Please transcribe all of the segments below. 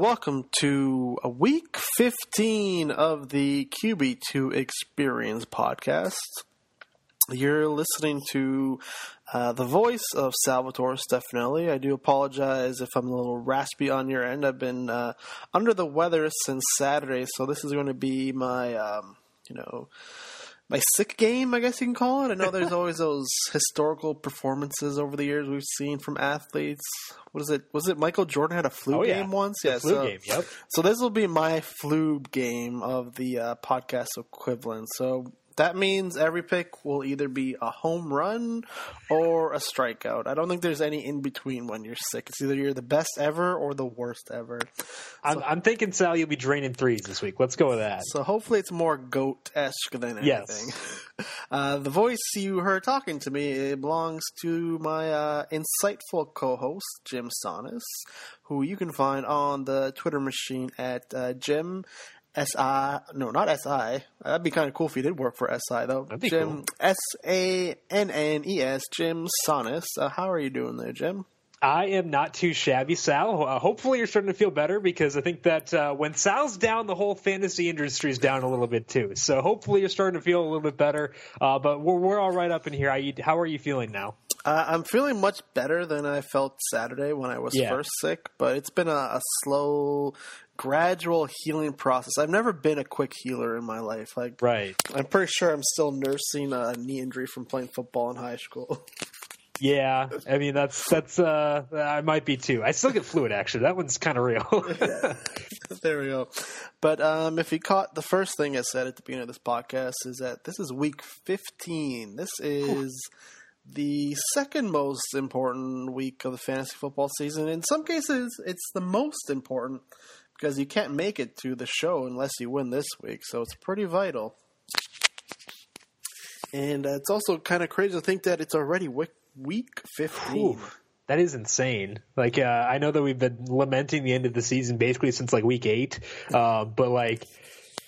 Welcome to week 15 of the QB2 Experience podcast. You're listening to uh, the voice of Salvatore Stefanile. I do apologize if I'm a little raspy on your end. I've been uh, under the weather since Saturday, so this is going to be my, um, you know, my sick game, I guess you can call it. I know there's always those historical performances over the years we've seen from athletes. What is it? Was it Michael Jordan had a flu Oh, yeah. game once? The yeah, flu so, game, yep. So this will be my flu game of the uh, podcast equivalent. So that means every pick will either be a home run or a strikeout. I don't think there's any in between when you're sick. It's either you're the best ever or the worst ever. I'm, I'm thinking Sal, you'll be draining threes this week. Let's go with that. So hopefully it's more goat esque than anything. Yes. Uh, the voice you heard talking to me it belongs to my uh, insightful co-host Jim Sannes, who you can find on the Twitter machine at uh, Jim S I no not S I. That'd be kind of cool if he did work for S I though. That'd be Jim cool. S A N N E S Jim Sannes. Uh, how are you doing there, Jim? I am not too shabby, Sal. Uh, hopefully, you're starting to feel better because I think that uh, when Sal's down, the whole fantasy industry is down a little bit too. So hopefully, you're starting to feel a little bit better. Uh, but we're, we're all right up in here. How, how are you feeling now? Uh, I'm feeling much better than I felt Saturday when I was Yeah. first sick, but it's been a, a slow, gradual healing process. I've never been a quick healer in my life. Like, Right. I'm pretty sure I'm still nursing a knee injury from playing football in high school. Yeah. I mean, that's that's. Uh, I might be too. I still get fluid. Actually, that one's kind of real. there we go. But um, if you caught the first thing I said at the beginning of this podcast is that this is week 15. This is the second most important week of the fantasy football season. In some cases, it's the most important because you can't make it to the show unless you win this week. So it's pretty vital. And uh, it's also kind of crazy to think that it's already week, week 15. Ooh, that is insane. Like, uh, I know that we've been lamenting the end of the season basically since like week eight, uh, but like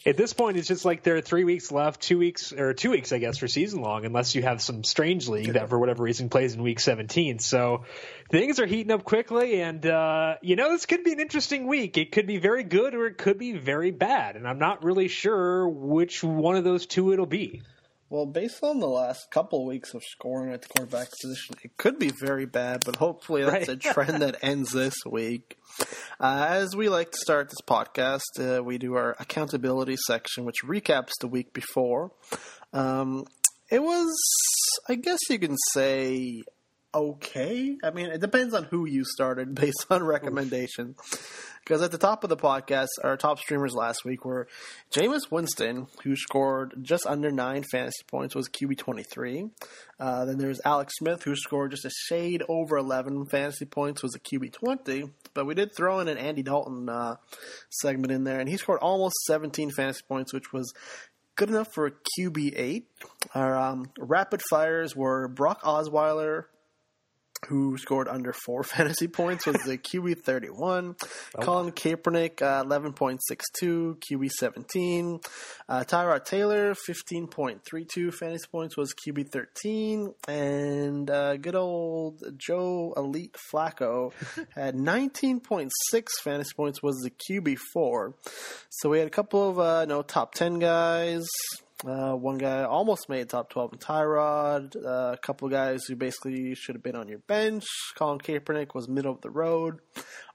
at this point, it's just like there are three weeks left, two weeks or two weeks, I guess, for season long, unless you have some strange league that for whatever reason plays in week 17. So things are heating up quickly, and uh, you know this could be an interesting week. It could be very good or it could be very bad, and I'm not really sure which one of those two it'll be. Well, based on the last couple weeks of scoring at the quarterback position, it could be very bad, but hopefully that's Right. a trend that ends this week. Uh, as we like to start this podcast, uh, we do our accountability section, which recaps the week before. Um, it was, I guess you can say, okay. I mean, it depends on who you started based on recommendation. Because at the top of the podcast, our top streamers last week were Jameis Winston, who scored just under nine fantasy points, was QB twenty three. Uh, then there's Alex Smith, who scored just a shade over eleven fantasy points, was a QB twenty. But we did throw in an Andy Dalton uh, segment in there, and he scored almost seventeen fantasy points, which was good enough for a QB eight. Our um, rapid fires were Brock Osweiler, who scored under four fantasy points, was the QB 31. Colin Kaepernick, uh, 11.62, QB 17. Uh, Tyrod Taylor, 15.32 fantasy points, was QB 13. And uh, good old Joe Elite Flacco had 19.6 fantasy points, was the QB 4. So we had a couple of uh, no top 10 guys. Uh, one guy almost made top 12 in Tyrod. Uh, a couple of guys who basically should have been on your bench. Colin Kaepernick was middle of the road.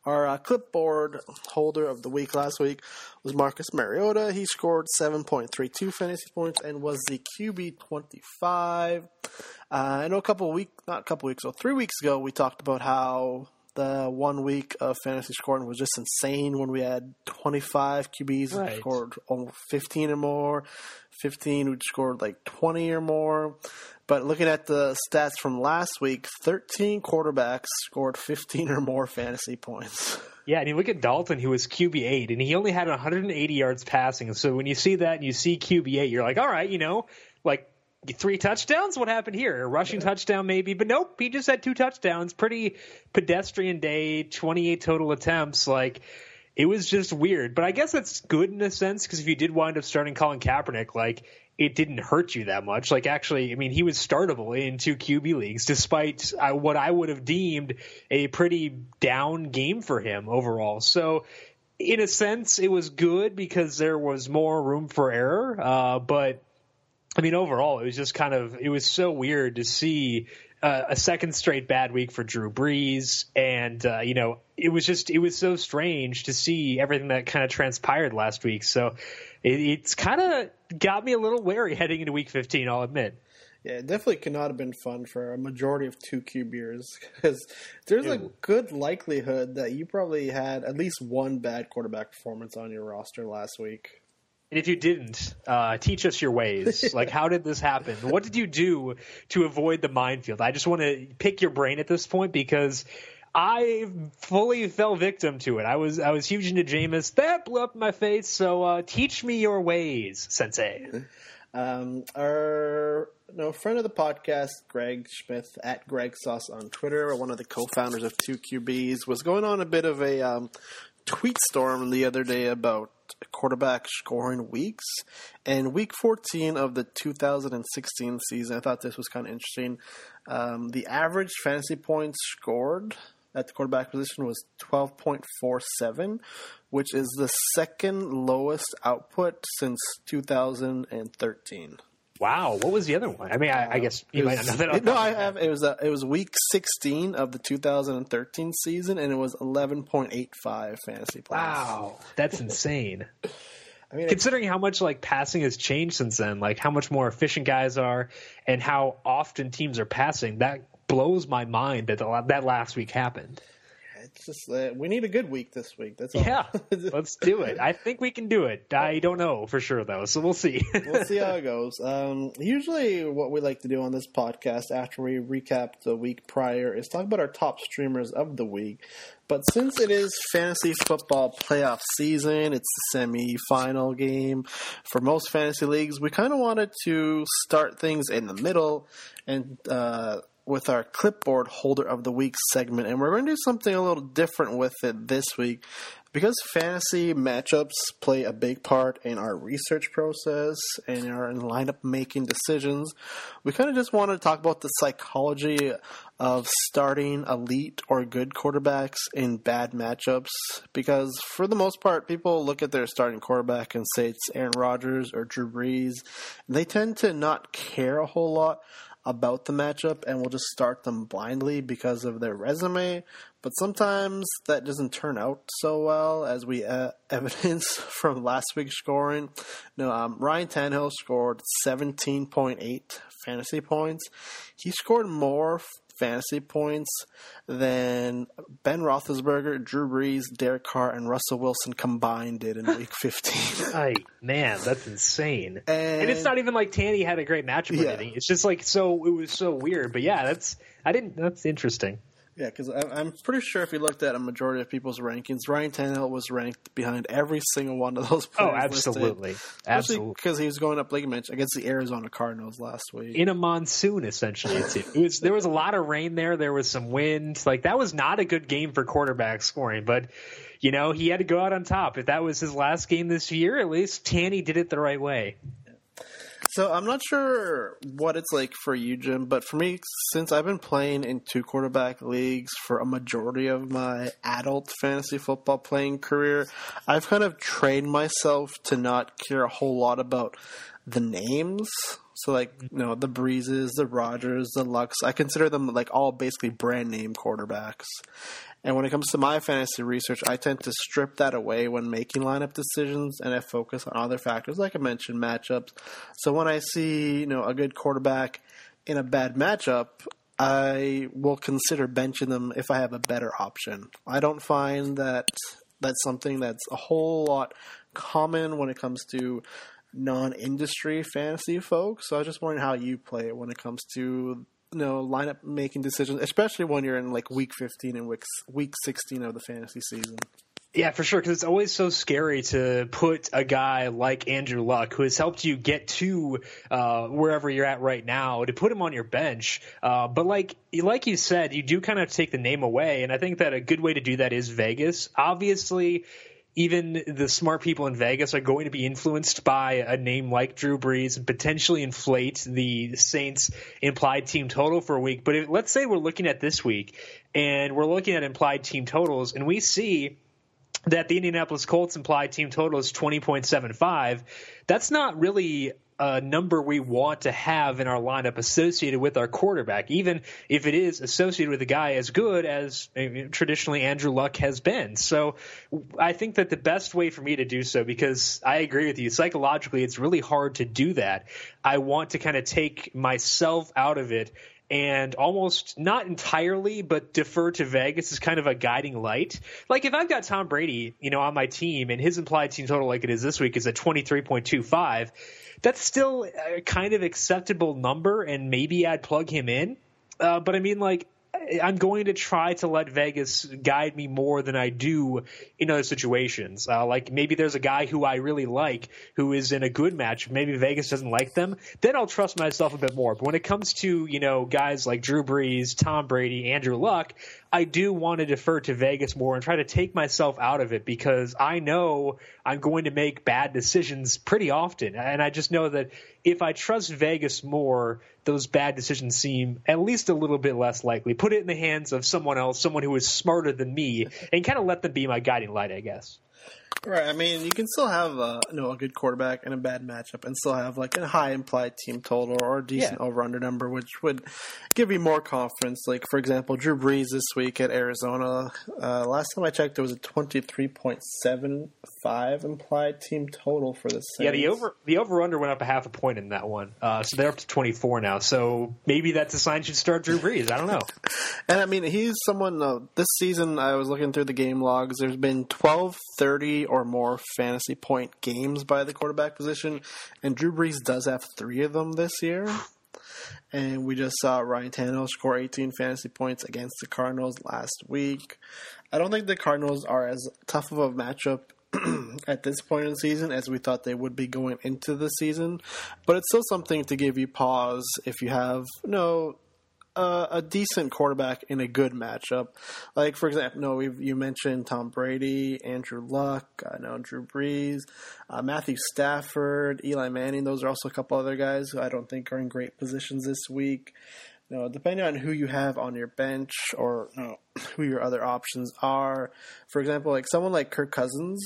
Our uh, clipboard holder of the week last week was Marcus Mariota. He scored 7.32 fantasy points and was the QB 25. Uh, I know a couple of weeks, not a couple weeks, so three weeks ago, we talked about how the one week of fantasy scoring was just insane when we had 25 QBs Right. scored almost 15 or more, 15 who scored like 20 or more. But looking at the stats from last week, 13 quarterbacks scored 15 or more fantasy points. Yeah, and you look at Dalton, who was QB eight, and he only had 180 yards passing. So when you see that and you see QB eight, you're like, all right, you know, like three touchdowns. What happened here? A rushing touchdown, maybe, but nope. He just had two touchdowns. Pretty pedestrian day. 28 total attempts. Like it was just weird. But I guess that's good in a sense because if you did wind up starting Colin Kaepernick, like it didn't hurt you that much. Like actually, I mean, he was startable in two QB leagues, despite uh, what I would have deemed a pretty down game for him overall. So, in a sense, it was good because there was more room for error. Uh, but I mean, overall, it was just kind of it was so weird to see uh, a second straight bad week for Drew Brees, and uh, you know, it was just it was so strange to see everything that kind of transpired last week. So it, it's kind of got me a little wary heading into Week 15. I'll admit. Yeah, it definitely could not have been fun for a majority of two QBers because there's a good likelihood that you probably had at least one bad quarterback performance on your roster last week. And if you didn't, uh, teach us your ways. like, how did this happen? What did you do to avoid the minefield? I just want to pick your brain at this point because I fully fell victim to it. I was I was huge into Jameis. That blew up in my face. So uh, teach me your ways, Sensei. Um, our no friend of the podcast, Greg Smith at Greg Sauce on Twitter, one of the co-founders of Two QBs, was going on a bit of a um, tweet storm the other day about quarterback scoring weeks. And week 14 of the 2016 season, I thought this was kind of interesting. Um, the average fantasy points scored at the quarterback position was 12.47, which is the second lowest output since 2013. Wow, what was the other one? I mean, I, I guess you was, might not know that. no, I have. It was uh, it was week 16 of the 2013 season, and it was 11.85 fantasy points. Wow, that's insane. I mean, Considering how much like passing has changed since then, like how much more efficient guys are, and how often teams are passing, that blows my mind that the, that last week happened. It's just uh, we need a good week this week. That's all. Yeah, let's do it. I think we can do it. I don't know for sure though, so we'll see. we'll see how it goes. Um, usually, what we like to do on this podcast after we recap the week prior is talk about our top streamers of the week. But since it is fantasy football playoff season, it's the semi-final game for most fantasy leagues. We kind of wanted to start things in the middle and. Uh, with our clipboard holder of the week segment, and we're going to do something a little different with it this week. Because fantasy matchups play a big part in our research process and in our lineup making decisions, we kind of just want to talk about the psychology of starting elite or good quarterbacks in bad matchups. Because for the most part, people look at their starting quarterback and say it's Aaron Rodgers or Drew Brees. They tend to not care a whole lot about the matchup and we'll just start them blindly because of their resume. But sometimes that doesn't turn out so well, as we uh, evidence from last week's scoring. No, um, Ryan Tannehill scored 17.8 fantasy points. He scored more fantasy points than Ben Roethlisberger, Drew Brees, Derek Carr, and Russell Wilson combined did in Week 15. Ay, man, that's insane. And, And it's not even like Tanny had a great matchup or Yeah. anything. It's just like so. It was so weird. But yeah, that's I didn't. That's interesting. Yeah, because I'm pretty sure if you looked at a majority of people's rankings, Ryan Tannehill was ranked behind every single one of those Oh, players. listed. absolutely, absolutely. because he was going up, like you mentioned, against the Arizona Cardinals last week. In a monsoon, essentially, it was there was a lot of rain there. There was some wind. Like that was not a good game for quarterback scoring. But you know, he had to go out on top. If that was his last game this year, at least Tanny did it the right way. So I'm not sure what it's like for you, Jim, but for me, since I've been playing in two quarterback leagues for a majority of my adult fantasy football playing career, I've kind of trained myself to not care a whole lot about the names. So like, mm-hmm. you know, the Breeses, the Rodgers, the Lucks, I consider them like all basically brand name quarterbacks. And when it comes to my fantasy research, I tend to strip that away when making lineup decisions and I focus on other factors, like I mentioned, matchups. So when I see, you know, a good quarterback in a bad matchup, I will consider benching them if I have a better option. I don't find that that's something that's a whole lot common when it comes to non-industry fantasy folks. So I was just wondering how you play it when it comes to you know lineup making decisions, especially when you're in like week 15 and week week 16 of the fantasy season. Yeah, for sure. Because it's always so scary to put a guy like Andrew Luck, who has helped you get to uh, wherever you're at right now, to put him on your bench. Uh, but like like you said, you do kind of take the name away, and I think that a good way to do that is Vegas. Obviously, even the smart people in Vegas are going to be influenced by a name like Drew Brees and potentially inflate the Saints implied team total for a week. But if, let's say we're looking at this week and we're looking at implied team totals and we see that the Indianapolis Colts implied team total is 20.75, that's not really a number we want to have in our lineup associated with our quarterback, even if it is associated with a guy as good as traditionally Andrew Luck has been. So I think that the best way for me to do so, because I agree with you, psychologically, it's really hard to do that. I want to kind of take myself out of it and almost not entirely, but defer to Vegas as kind of a guiding light. Like if I've got Tom Brady, you know, on my team and his implied team total like it is this week is at 23.25, that's still a kind of acceptable number and maybe I'd plug him in. Uh, but I mean, like, I'm going to try to let Vegas guide me more than I do in other situations. Uh, like maybe there's a guy who I really like who is in a good match. Maybe Vegas doesn't like them. Then I'll trust myself a bit more. But when it comes to you know guys like Drew Brees, Tom Brady, Andrew Luck, I do want to defer to Vegas more and try to take myself out of it because I know I'm going to make bad decisions pretty often. And I just know that if I trust Vegas more, those bad decisions seem at least a little bit less likely. Put it in the hands of someone else, someone who is smarter than me, and kind of let them be my guiding light, I guess. Right. I mean, you can still have a you know a good quarterback and a bad matchup, and still have like a high implied team total or a decent yeah. over under number, which would give you more confidence. Like for example, Drew Brees this week at Arizona. Uh, last time I checked, there was a twenty three point seven five implied team total for the Saints. Yeah, the over the over under went up a half a point in that one, uh, so they're up to twenty four now. So maybe that's a sign you should start Drew Brees. I don't know. and I mean, he's someone. Uh, this season, I was looking through the game logs. There's been 12, 30 or more fantasy point games by the quarterback position, and Drew Brees does have three of them this year. And we just saw Ryan Tannehill score 18 fantasy points against the Cardinals last week. I don't think the Cardinals are as tough of a matchup at this point in the season as we thought they would be going into the season, but it's still something to give you pause if you have no a, a, decent quarterback in a good matchup. Like for example, no, you mentioned Tom Brady, Andrew Luck, I know Drew Brees, uh, Matthew Stafford, Eli Manning. Those are also a couple other guys who I don't think are in great positions this week. You know, depending on who you have on your bench or you know, who your other options are. For example, like someone like Kirk Cousins,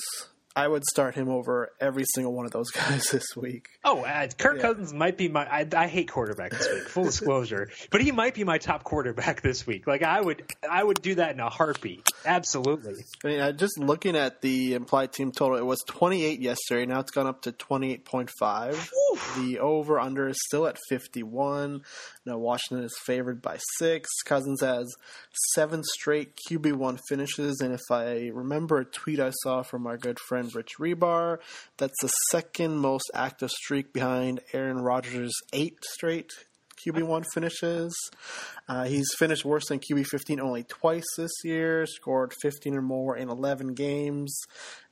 I would start him over every single one of those guys this week. Oh, uh, Kirk yeah. Cousins might be my. I, I, hate quarterback this week. Full disclosure, but he might be my top quarterback this week. Like I would, I would do that in a heartbeat. Absolutely. I mean, just looking at the implied team total, it was 28 yesterday. Now it's gone up to 28.5. The over under is still at 51. Now Washington is favored by six. Cousins has seven straight QB one finishes, and if I remember a tweet I saw from our good friend Rich Hribar, that's the second most active streak behind Aaron Rodgers' eight straight QB one finishes. Uh, he's finished worse than QB fifteen only twice this year. Scored fifteen or more in eleven games.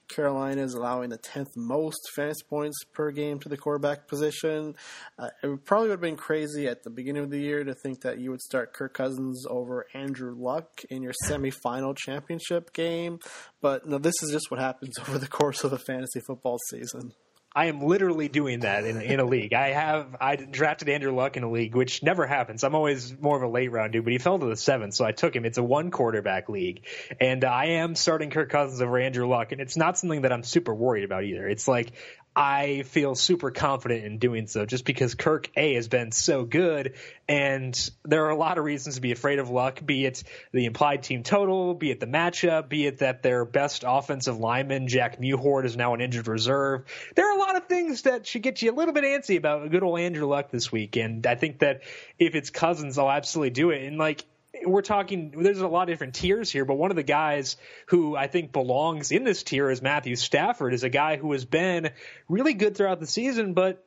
Carolina is allowing the 10th most fantasy points per game to the quarterback position. Uh, it probably would have been crazy at the beginning of the year to think that you would start Kirk Cousins over Andrew Luck in your semifinal championship game, but no, this is just what happens over the course of a fantasy football season. I am literally doing that in, in a league. I have I drafted Andrew Luck in a league, which never happens. I'm always more of a late round dude, but he fell to the seventh, so I took him. It's a one quarterback league, and I am starting Kirk Cousins over Andrew Luck, and it's not something that I'm super worried about either. It's like I feel super confident in doing so just because Kirk A has been so good and there are a lot of reasons to be afraid of luck, be it the implied team total, be it the matchup, be it that their best offensive lineman, Jack Mewhort, is now an injured reserve. There are a lot of things that should get you a little bit antsy about good old Andrew Luck this week. And I think that if it's Cousins, I'll absolutely do it. And like we're talking there's a lot of different tiers here, but one of the guys who I think belongs in this tier is Matthew Stafford, is a guy who has been really good throughout the season, but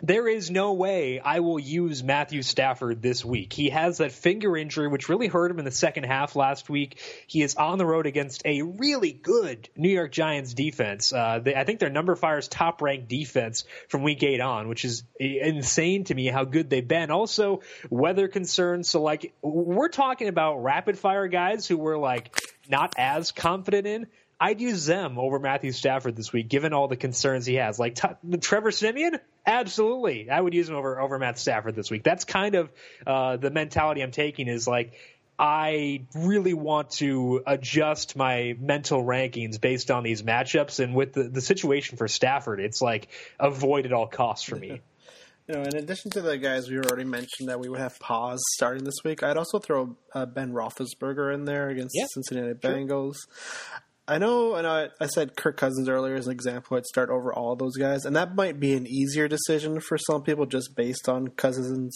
there is no way I will use Matthew Stafford this week. He has that finger injury, which really hurt him in the second half last week. He is on the road against a really good New York Giants defense. Uh, they, I think they're number five's top ranked defense from week eight on, which is insane to me how good they've been. Also, weather concerns. So, like, we're talking about rapid fire guys who were like not as confident in. I'd use them over Matthew Stafford this week, given all the concerns he has. Like t- Trevor Siemian, absolutely, I would use him over over Matt Stafford this week. That's kind of uh, the mentality I'm taking. Is like I really want to adjust my mental rankings based on these matchups, and with the, the situation for Stafford, it's like avoid at all costs for me. You know, in addition to the guys we already mentioned that we would have pause starting this week, I'd also throw uh, Ben Roethlisberger in there against Yeah, the Cincinnati Bengals. I know, I, I said Kirk Cousins earlier as an example. I'd start over all those guys, and that might be an easier decision for some people just based on Cousins.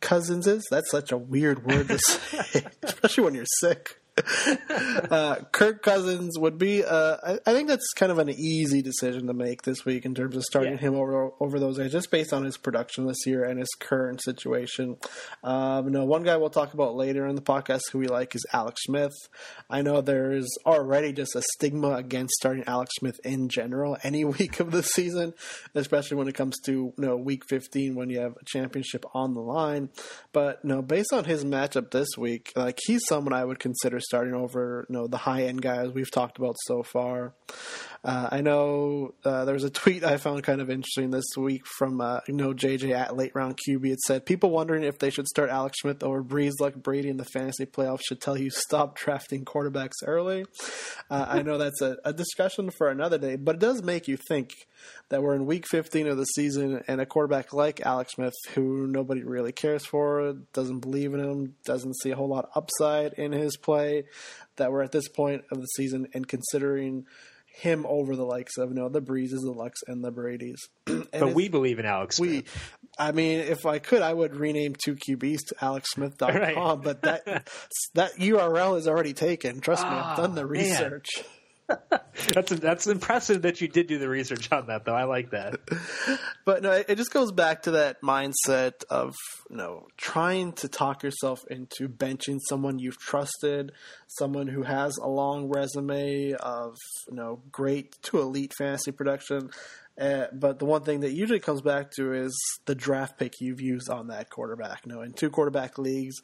Cousinses. That's such a weird word to say, especially when you're sick. Uh, Kirk Cousins would be. Uh, I, I think that's kind of an easy decision to make this week in terms of starting Yeah. him over over those guys, just based on his production this year and his current situation. Um, no, one guy we'll talk about later in the podcast who we like is Alex Smith. I know there's already just a stigma against starting Alex Smith in general any week of the season, especially when it comes to you know week 15 when you have a championship on the line. But no, based on his matchup this week, like he's someone I would consider starting over you know the high end guys we've talked about so far. Uh, I know uh, there was a tweet I found kind of interesting this week from uh, you know JJ at late round QB. It said people wondering if they should start Alex Smith over Brees like Brady in the fantasy playoffs should tell you stop drafting quarterbacks early. Uh, I know that's a, a discussion for another day, but it does make you think that we're in week 15 of the season and a quarterback like Alex Smith, who nobody really cares for, doesn't believe in him, doesn't see a whole lot upside in his play, that we're at this point of the season and considering him over the likes of you know the Breeses, the Lucks, and the Brady's. And But we believe in Alex Smith. we, I mean, if I could, I would rename two QBs to AlexSmith.com, Right. but that that URL is already taken. Trust me, I've ah, done the man. That's that's impressive that you did do the research on that, though. I like that. But no, it it just goes back to that mindset of you know trying to talk yourself into benching someone you've trusted, someone who has a long resume of you know great to elite fantasy production. Uh, but the one thing that usually comes back to is the draft pick you've used on that quarterback. You know, in two quarterback leagues,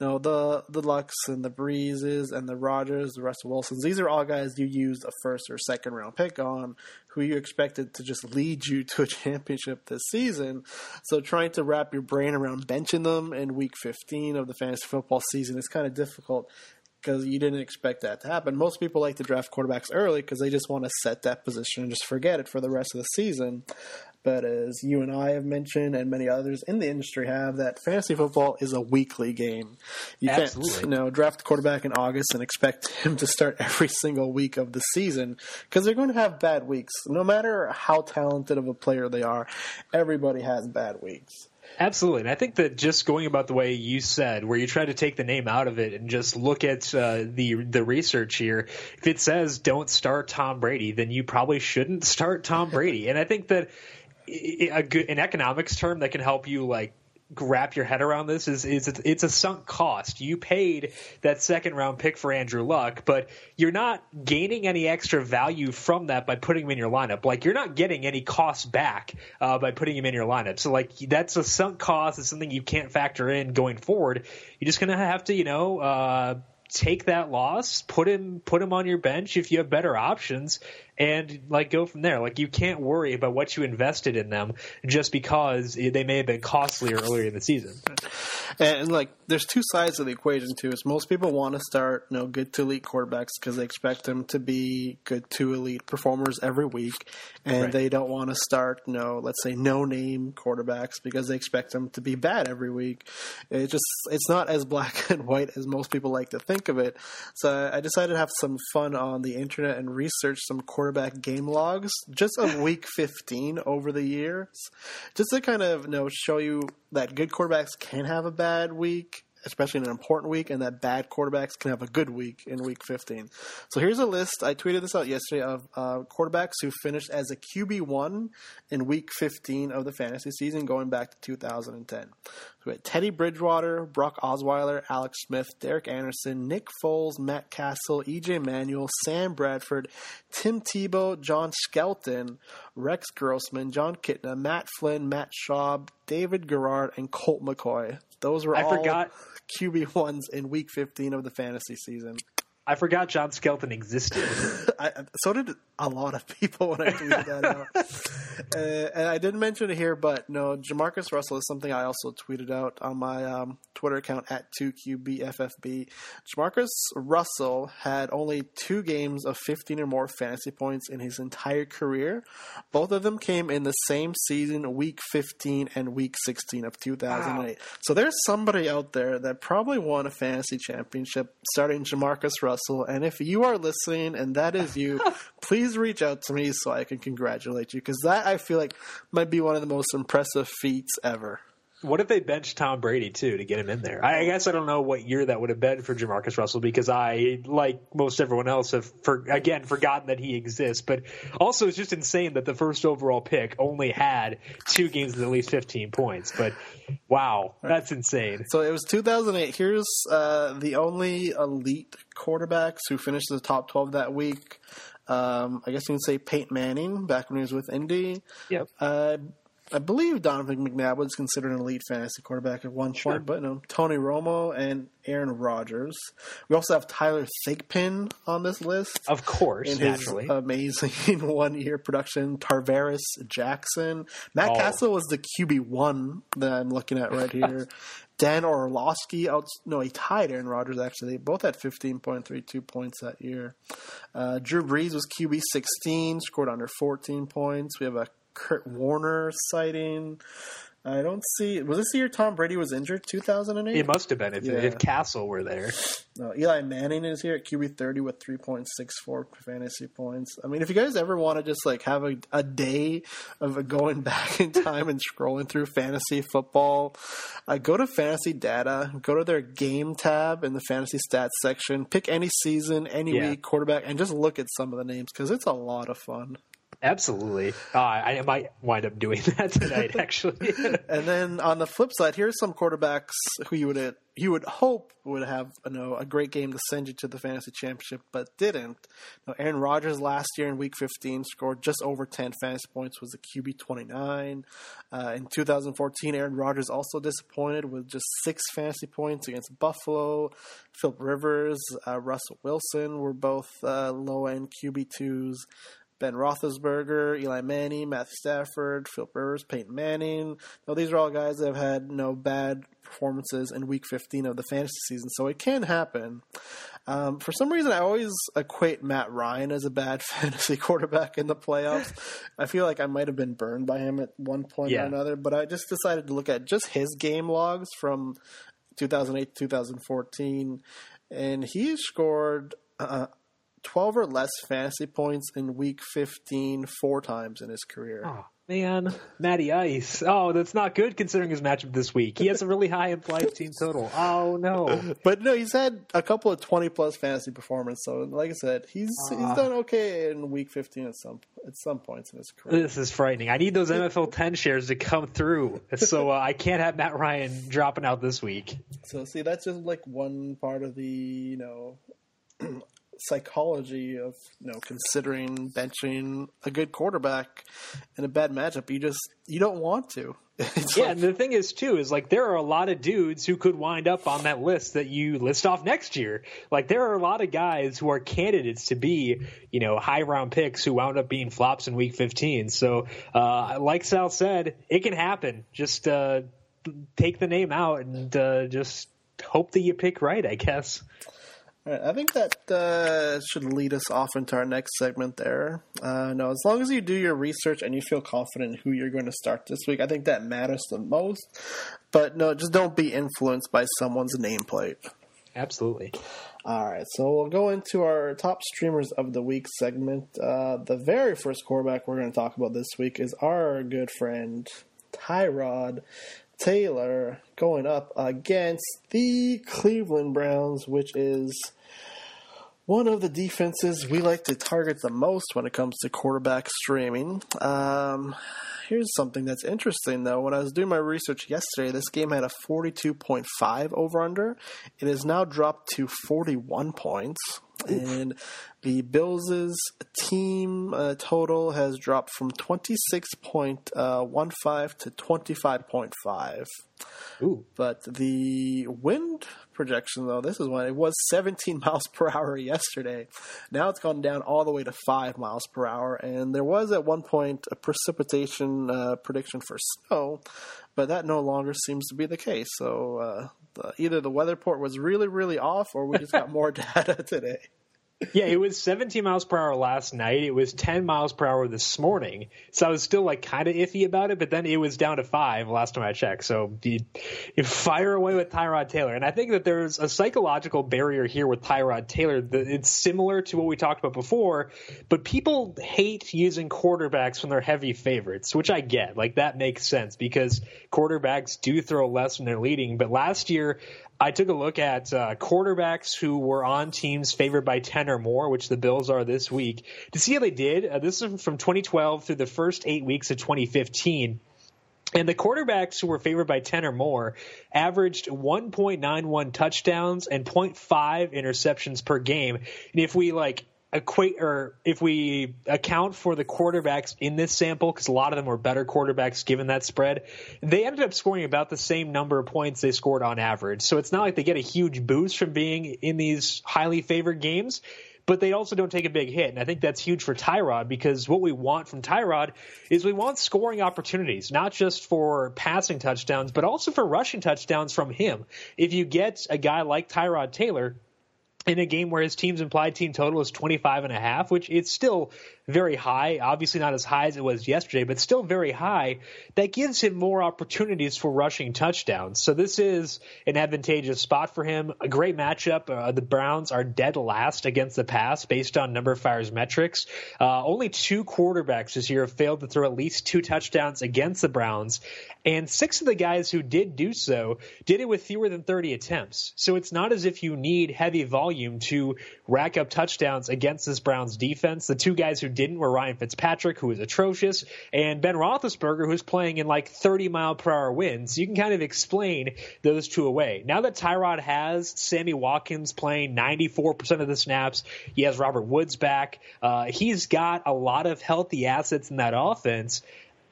you know, the the Lucks and the Breeses and the Rodgers, the Russell Wilsons. These are all guys you used a first or second round pick on, who you expected to just lead you to a championship this season. So trying to wrap your brain around benching them in week 15 of the fantasy football season is kind of difficult because you didn't expect that to happen. Most people like to draft quarterbacks early because they just want to set that position and just forget it for the rest of the season. But as you and I have mentioned, and many others in the industry have, that fantasy football is a weekly game. You Absolutely. can't, you know, draft a quarterback in August and expect him to start every single week of the season because they're going to have bad weeks. No matter how talented of a player they are, everybody has bad weeks. Absolutely, and I think that just going about the way you said, where you try to take the name out of it and just look at uh, the the research here, if it says don't start Tom Brady, then you probably shouldn't start Tom Brady. and I think that a good, an economics term that can help you like wrap your head around this is is it's, a sunk cost. You paid that second round pick for Andrew Luck, but you're not gaining any extra value from that by putting him in your lineup. Like you're not getting any cost back uh, by putting him in your lineup. So like that's a sunk cost. It's something you can't factor in going forward. You're just gonna have to you know. Uh, Take that loss, put him put him on your bench if you have better options, and like go from there. Like you can't worry about what you invested in them just because they may have been costlier earlier in the season. And, and, like, there's two sides of the equation too. Is most people want to start, you know, good to elite quarterbacks because they expect them to be good to elite performers every week, and Right. they don't want to start, you know, let's say no name quarterbacks because they expect them to be bad every week. It just it's not as black and white as most people like to think of it. So I decided to have some fun on the internet and research some quarterback game logs just of week 15 over the years, just to kind of you know show you that good quarterbacks can have a bad week, especially in an important week, and that bad quarterbacks can have a good week in week 15. So here's a list. I tweeted this out yesterday of uh, quarterbacks who finished as a QB1 in week 15 of the fantasy season going back to 2010. So we had Teddy Bridgewater, Brock Osweiler, Alex Smith, Derek Anderson, Nick Foles, Matt Cassel, EJ Manuel, Sam Bradford, Tim Tebow, John Skelton, Rex Grossman, Jon Kitna, Matt Flynn, Matt Schaub, David Garrard, and Colt McCoy. Those were I all forgot- QB ones in Week 15 of the fantasy season. I forgot John Skelton existed. I, so did a lot of people when I tweeted that out. Uh, and I didn't mention it here, but no, JaMarcus Russell is something I also tweeted out on my um, Twitter account at 2QBFFB. JaMarcus Russell had only two games of 15 or more fantasy points in his entire career. Both of them came in the same season, week 15 and week 16 of 2008. Wow. So there's somebody out there that probably won a fantasy championship starting JaMarcus Russell. And if you are listening and that is you, please reach out to me so I can congratulate you because that I feel like might be one of the most impressive feats ever. What if they benched Tom Brady too to get him in there? I guess I don't know what year that would have been for JaMarcus Russell because I, like most everyone else, have for, again forgotten that he exists. But also, it's just insane that the first overall pick only had two games with at least 15 points. But wow, that's insane. So it was 2008. Here's uh, the only elite quarterbacks who finished the top 12 that week. Um, I guess you can say Peyton Manning back when he was with Indy. Yep. Uh, I believe Donovan McNabb was considered an elite fantasy quarterback at one sure. point, but no, Tony Romo and Aaron Rodgers. We also have Tyler Thigpen on this list. Of course, in naturally. his amazing one-year production. Tarvaris Jackson. Matt oh. Cassel was the QB one that I'm looking at right here. Dan Orlovsky out. No, he tied Aaron Rodgers. Actually, they both had 15.32 points that year. Uh, Drew Brees was QB 16, scored under 14 points. We have a Kurt Warner sighting. I don't see. Was this the year Tom Brady was injured? Two thousand and eight. It must have been if, yeah. if Cassel were there. No, Eli Manning is here at QB thirty with three point six four fantasy points. I mean, if you guys ever want to just like have a, a day of going back in time and scrolling through fantasy football, uh, go to Fantasy Data, go to their game tab in the fantasy stats section, pick any season, any yeah. week, quarterback, and just look at some of the names because it's a lot of fun. Absolutely. Uh, I might wind up doing that tonight, actually. and then on the flip side, here's some quarterbacks who you would you would hope would have you know a great game to send you to the fantasy championship, but didn't. Aaron Rodgers last year in Week 15 scored just over 10 fantasy points, was a QB 29. Uh, in 2014, Aaron Rodgers also disappointed with just six fantasy points against Buffalo. Philip Rivers, uh, Russell Wilson were both uh, low end QB twos. Ben Roethlisberger, Eli Manning, Matt Stafford, Phil Rivers, Peyton Manning. Now, these are all guys that have had no bad performances in Week 15 of the fantasy season, so it can happen. Um, for some reason, I always equate Matt Ryan as a bad fantasy quarterback in the playoffs. I feel like I might have been burned by him at one point yeah. or another, but I just decided to look at just his game logs from 2008 to 2014, and he scored. Uh, 12 or less fantasy points in week 15 four times in his career. Oh, man. Matty Ice. Oh, that's not good considering his matchup this week. He has a really high implied team total. Oh, no. But no, he's had a couple of 20 plus fantasy performance. So, like I said, he's uh, he's done okay in week 15 at some at some points in his career. This is frightening. I need those NFL 10 shares to come through. So, uh, I can't have Matt Ryan dropping out this week. So, see, that's just like one part of the, you know, psychology of you know considering benching a good quarterback in a bad matchup. You just you don't want to. It's yeah, like, and the thing is too is like there are a lot of dudes who could wind up on that list that you list off next year. Like there are a lot of guys who are candidates to be you know high round picks who wound up being flops in week 15. So uh, like Sal said, it can happen. Just uh, take the name out and uh, just hope that you pick right. I guess. Right, I think that uh, should lead us off into our next segment there. Uh, no, as long as you do your research and you feel confident in who you're going to start this week, I think that matters the most. But no, just don't be influenced by someone's nameplate. Absolutely. All right, so we'll go into our top streamers of the week segment. Uh, the very first quarterback we're going to talk about this week is our good friend Tyrod Taylor going up against the Cleveland Browns, which is one of the defenses we like to target the most when it comes to quarterback streaming. Um, here's something that's interesting though. When I was doing my research yesterday, this game had a 42.5 over under. It has now dropped to 41 points. And the Bills' team uh, total has dropped from 26.15 uh, to 25.5. Ooh. But the wind projection, though, this is one, it was 17 miles per hour yesterday. Now it's gone down all the way to 5 miles per hour. And there was at one point a precipitation uh, prediction for snow, but that no longer seems to be the case. So uh, the, either the weather port was really, really off, or we just got more data today yeah, it was 17 miles per hour last night. It was 10 miles per hour this morning. So I was still like kind of iffy about it, but then it was down to five last time I checked. So you, you fire away with Tyrod Taylor. And I think that there's a psychological barrier here with Tyrod Taylor. It's similar to what we talked about before, but people hate using quarterbacks when they're heavy favorites, which I get. Like that makes sense because quarterbacks do throw less when they're leading. But last year, I took a look at uh, quarterbacks who were on teams favored by 10 or more, which the Bills are this week, to see how they did. Uh, this is from 2012 through the first eight weeks of 2015. And the quarterbacks who were favored by 10 or more averaged 1.91 touchdowns and 0.5 interceptions per game. And if we like equate or if we account for the quarterbacks in this sample because a lot of them were better quarterbacks given that spread they ended up scoring about the same number of points they scored on average so it's not like they get a huge boost from being in these highly favored games but they also don't take a big hit. And I think that's huge for Tyrod because what we want from Tyrod is we want scoring opportunities, not just for passing touchdowns, but also for rushing touchdowns from him. If you get a guy like Tyrod Taylor in a game where his team's implied team total is 25 and a half, which it's still very high, obviously not as high as it was yesterday, but still very high, that gives him more opportunities for rushing touchdowns. So this is an advantageous spot for him. A great matchup. Uh, the Browns are dead last against the pass based on numberFire's metrics. Uh, only two quarterbacks this year have failed to throw at least two touchdowns against the Browns, and six of the guys who did do so did it with fewer than 30 attempts. So it's not as if you need heavy volume to rack up touchdowns against this Browns defense. The two guys who didn't were Ryan Fitzpatrick, who was atrocious, and Ben Roethlisberger, who's playing in like 30 mile per hour winds. You can kind of explain those two away. Now that Tyrod has Sammy Watkins playing 94% of the snaps, he has Robert Woods back. Uh, he's got a lot of healthy assets in that offense.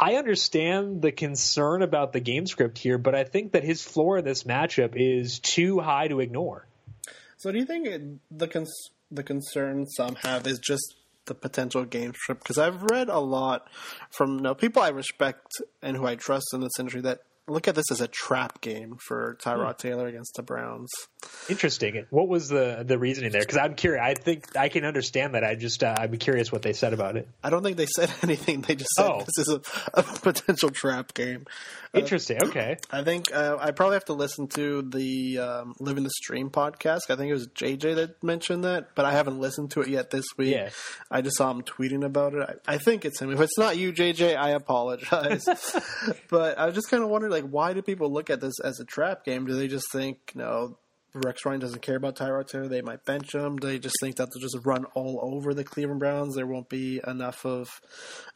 I understand the concern about the game script here, but I think that his floor in this matchup is too high to ignore. So, do you think the cons- the concern some have is just the potential game script? Because I've read a lot from you know, people I respect and who I trust in this industry that look at this as a trap game for Tyrod hmm. Taylor against the Browns. Interesting. What was the the reasoning there? Because I'm curious. I think I can understand that. I just uh, I'd be curious what they said about it. I don't think they said anything. They just said oh. this is a, a, potential trap game. Uh, Interesting. Okay. I think uh, I probably have to listen to the um, Living the Stream podcast. I think it was JJ that mentioned that, but I haven't listened to it yet this week. Yeah. I just saw him tweeting about it. I, I think it's him. If it's not you, JJ, I apologize. but I was just kind of wondered, like, why do people look at this as a trap game? Do they just think, you know, Rex Ryan doesn't care about Tyrod Taylor. They might bench him. They just think that they'll just run all over the Cleveland Browns. There won't be enough of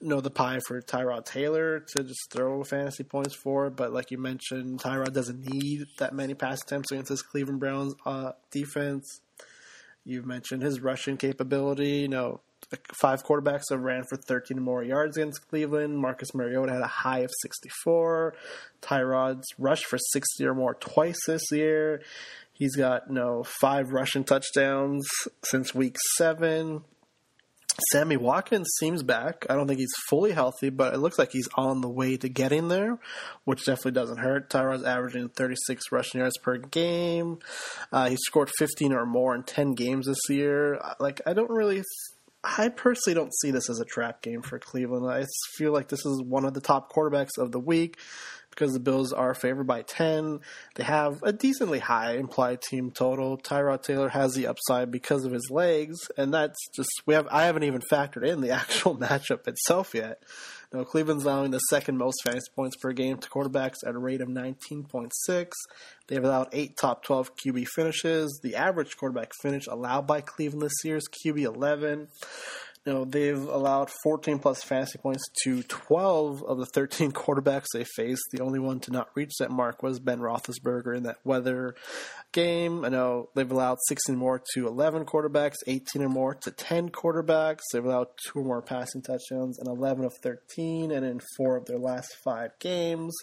you know the pie for Tyrod Taylor to just throw fantasy points for. But like you mentioned, Tyrod doesn't need that many pass attempts against this Cleveland Browns uh, defense. You've mentioned his rushing capability. You know, five quarterbacks have ran for 13 or more yards against Cleveland. Marcus Mariota had a high of 64. Tyrod's rushed for 60 or more twice this year. He's got you know five rushing touchdowns since week seven. Sammy Watkins seems back. I don't think he's fully healthy, but it looks like he's on the way to getting there, which definitely doesn't hurt. Tyrod's averaging 36 rushing yards per game. Uh, he scored 15 or more in 10 games this year. Like, I don't really. I personally don't see this as a trap game for Cleveland. I feel like this is one of the top quarterbacks of the week because the Bills are favored by 10. They have a decently high implied team total. Tyrod Taylor has the upside because of his legs, and that's just we have I haven't even factored in the actual matchup itself yet. Now, Cleveland's allowing the second most fantasy points per game to quarterbacks at a rate of 19.6. They have allowed eight top 12 QB finishes. The average quarterback finish allowed by Cleveland this year is QB 11. You know, they've allowed 14 plus fantasy points to 12 of the 13 quarterbacks they faced. The only one to not reach that mark was Ben Roethlisberger in that weather game. I know they've allowed 16 more to 11 quarterbacks, 18 or more to 10 quarterbacks. They've allowed two or more passing touchdowns in 11 of 13 and in four of their last five games.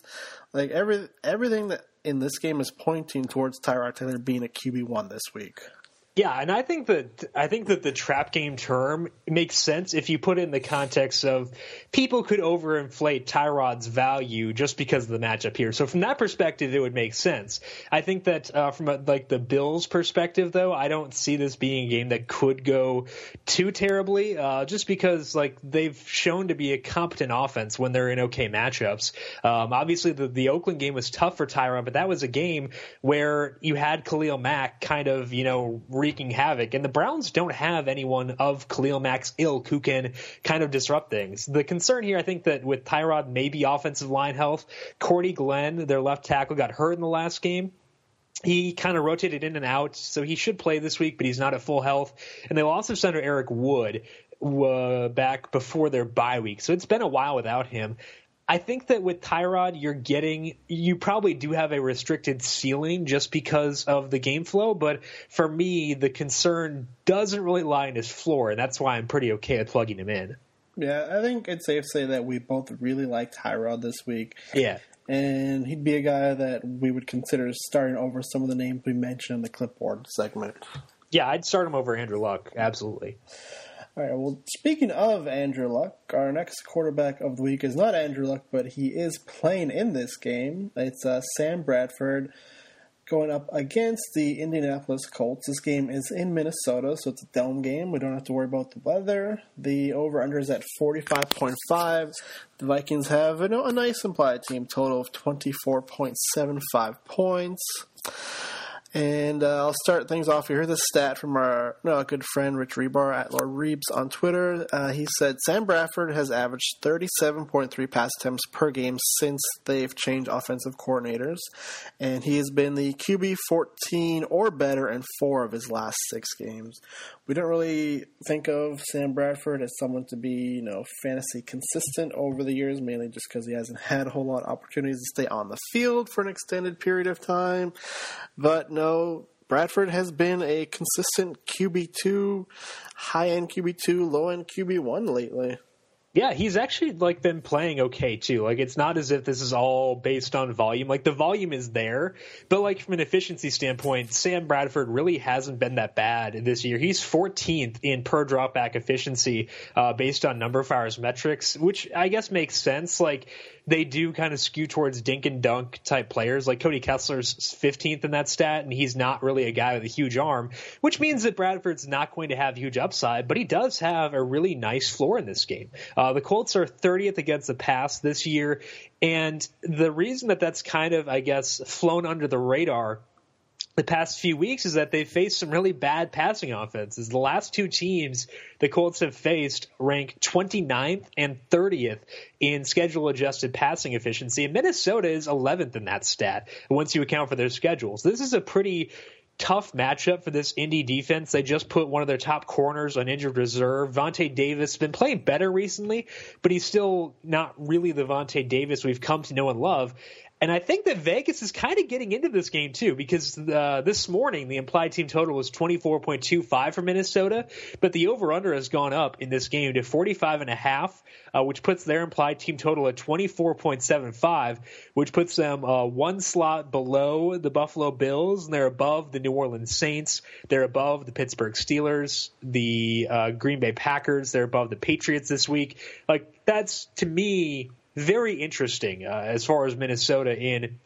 Like every everything that in this game is pointing towards Tyrod Taylor being a QB1 this week. Yeah, and I think that I think that the trap game term makes sense if you put it in the context of people could overinflate Tyrod's value just because of the matchup here. So from that perspective, it would make sense. I think that uh, from a, like the Bills' perspective, though, I don't see this being a game that could go too terribly, uh, just because like they've shown to be a competent offense when they're in okay matchups. Um, obviously, the the Oakland game was tough for Tyrod, but that was a game where you had Khalil Mack kind of you know. Re- wreaking havoc. And the Browns don't have anyone of Khalil Mack's ilk who can kind of disrupt things. The concern here, I think, that with Tyrod, maybe offensive line health. Cordy Glenn, their left tackle, got hurt in the last game he kind of rotated in and out, so he should play this week, but he's not at full health. And they lost their center Eric Wood uh, back before their bye week, so it's been a while without him. I think that with Tyrod, you're getting, you probably do have a restricted ceiling just because of the game flow. But for me, the concern doesn't really lie in his floor, and that's why I'm pretty okay with plugging him in. Yeah, I think it's safe to say that we both really liked Tyrod this week. Yeah. And he'd be a guy that we would consider starting over some of the names we mentioned in the clipboard segment. Yeah, I'd start him over Andrew Luck, absolutely. All right. Well, speaking of Andrew Luck, our next quarterback of the week is not Andrew Luck, but he is playing in this game. It's uh, Sam Bradford going up against the Indianapolis Colts. This game is in Minnesota, so it's a dome game. We don't have to worry about the weather. The over under is at 45.5. The Vikings have you know, a nice implied team total of 24.75 points. And uh, I'll start things off here. This stat from our no, good friend Rich Hribar at Lord Reebs on Twitter. Uh, he said Sam Bradford has averaged 37.3 pass attempts per game since they've changed offensive coordinators, and he has been the QB 14 or better in four of his last six games. We don't really think of Sam Bradford as someone to be, you know, fantasy consistent over the years, mainly just because he hasn't had a whole lot of opportunities to stay on the field for an extended period of time. But Bradford has been a consistent QB2, high end QB2, low end QB1 lately. Yeah, he's actually like been playing okay too. Like it's not as if this is all based on volume. Like the volume is there, but like from an efficiency standpoint, Sam Bradford really hasn't been that bad this year. He's 14th in per dropback efficiency uh, based on numberFire's metrics, which I guess makes sense. Like they do kind of skew towards dink and dunk type players. Like Cody Kessler's 15th in that stat, and he's not really a guy with a huge arm, which means that Bradford's not going to have huge upside, but he does have a really nice floor in this game. Uh, the Colts are 30th against the pass this year, and the reason that that's kind of, I guess, flown under the radar the past few weeks is that they've faced some really bad passing offenses. The last two teams the Colts have faced rank 29th and 30th in schedule adjusted passing efficiency, and Minnesota is 11th in that stat once you account for their schedules. This is a pretty tough matchup for this Indy defense. They just put one of their top corners on injured reserve. Vontae Davis has been playing better recently, but he's still not really the Vontae Davis we've come to know and love. And I think that Vegas is kind of getting into this game too, because uh, this morning the implied team total was 24.25 for Minnesota, but the over/under has gone up in this game to 45 and a half, uh, which puts their implied team total at 24.75, which puts them uh, one slot below the Buffalo Bills, and they're above the New Orleans Saints, they're above the Pittsburgh Steelers, the uh, Green Bay Packers, they're above the Patriots this week. Like that's to me very interesting uh, as far as Minnesota in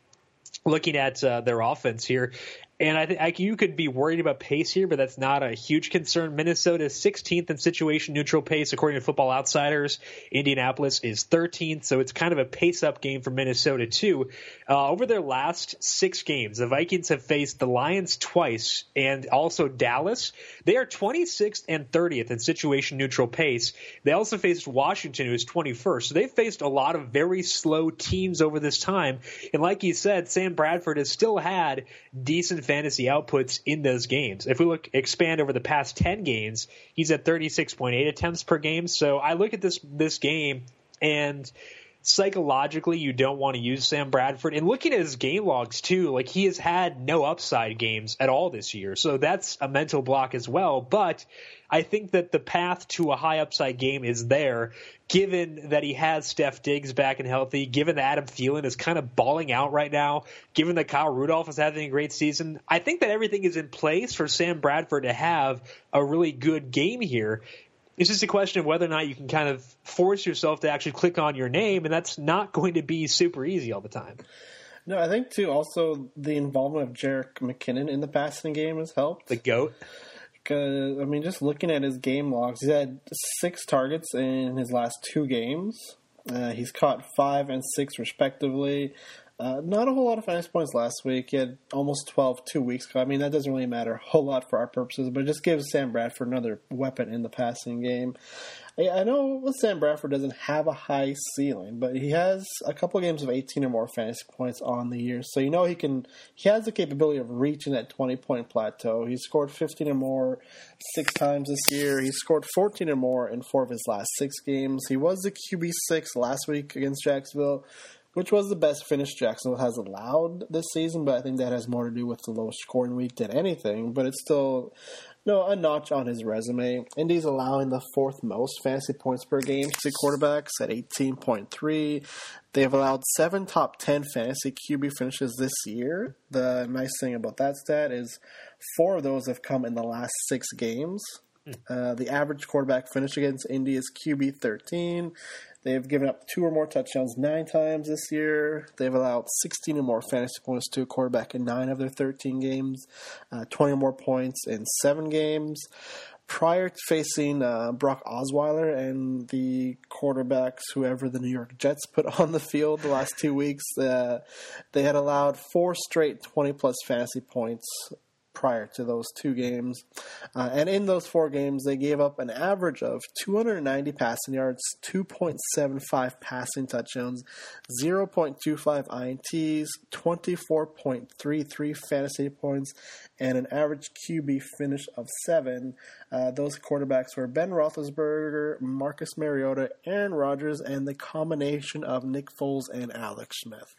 looking at uh, their offense here. And I think you could be worried about pace here, but that's not a huge concern. Minnesota is 16th in situation neutral pace, according to Football Outsiders. Indianapolis is 13th, so it's kind of a pace up game for Minnesota, too. Uh, over their last six games, the Vikings have faced the Lions twice and also Dallas. They are 26th and 30th in situation neutral pace. They also faced Washington, who is 21st. So they've faced a lot of very slow teams over this time. And like you said, Sam Bradford has still had decent fantasy outputs in those games. If we look expand over the past 10 games, he's at 36.8 attempts per game. So I look at this this game and psychologically you don't want to use Sam Bradford. And looking at his game logs too, like he has had no upside games at all this year. So that's a mental block as well. But I think that the path to a high upside game is there, given that he has Steph Diggs back and healthy, given that Adam Thielen is kind of balling out right now, given that Kyle Rudolph is having a great season. I think that everything is in place for Sam Bradford to have a really good game here. It's just a question of whether or not you can kind of force yourself to actually click on your name, and that's not going to be super easy all the time. No, I think too. Also, the involvement of Jerick McKinnon in the passing game has helped. The goat. Because I mean, just looking at his game logs, he's had six targets in his last two games. Uh, he's caught five and six respectively. Uh, not a whole lot of fantasy points last week. He had almost 12 two weeks ago. I mean, that doesn't really matter a whole lot for our purposes, but it just gives Sam Bradford another weapon in the passing game. I know Sam Bradford doesn't have a high ceiling, but he has a couple games of 18 or more fantasy points on the year. So you know he can he has the capability of reaching that 20 point plateau. He scored 15 or more six times this year. He scored 14 or more in four of his last six games. He was the QB six last week against Jacksonville which was the best finish Jacksonville has allowed this season, but I think that has more to do with the lowest scoring week than anything. But it's still no a notch on his resume. Indy's allowing the fourth most fantasy points per game to quarterbacks at 18.3. They have allowed seven top 10 fantasy QB finishes this year. The nice thing about that stat is four of those have come in the last six games. Hmm. Uh, the average quarterback finish against Indy is QB 13. They've given up two or more touchdowns nine times this year. They've allowed 16 or more fantasy points to a quarterback in nine of their 13 games, uh, 20 or more points in seven games. Prior to facing uh, Brock Osweiler and the quarterbacks, whoever the New York Jets put on the field the last two weeks, uh, they had allowed four straight 20 plus fantasy points prior to those two games. Uh, and in those four games, they gave up an average of 290 passing yards, 2.75 passing touchdowns, 0.25 INTs, 24.33 fantasy points, and an average QB finish of seven. Uh, those quarterbacks were Ben Roethlisberger, Marcus Mariota, Aaron Rodgers, and the combination of Nick Foles and Alex Smith.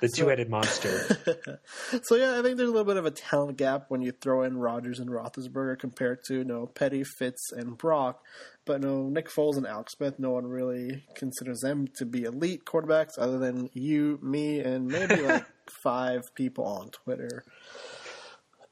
The so, two-headed monster. so yeah, I think there's a little bit of a talent gap when you throw in Rodgers and Roethlisberger compared to you know Petty, Fitz, and Brock. But no, Nick Foles and Alex Smith, no one really considers them to be elite quarterbacks other than you, me, and maybe like five people on Twitter.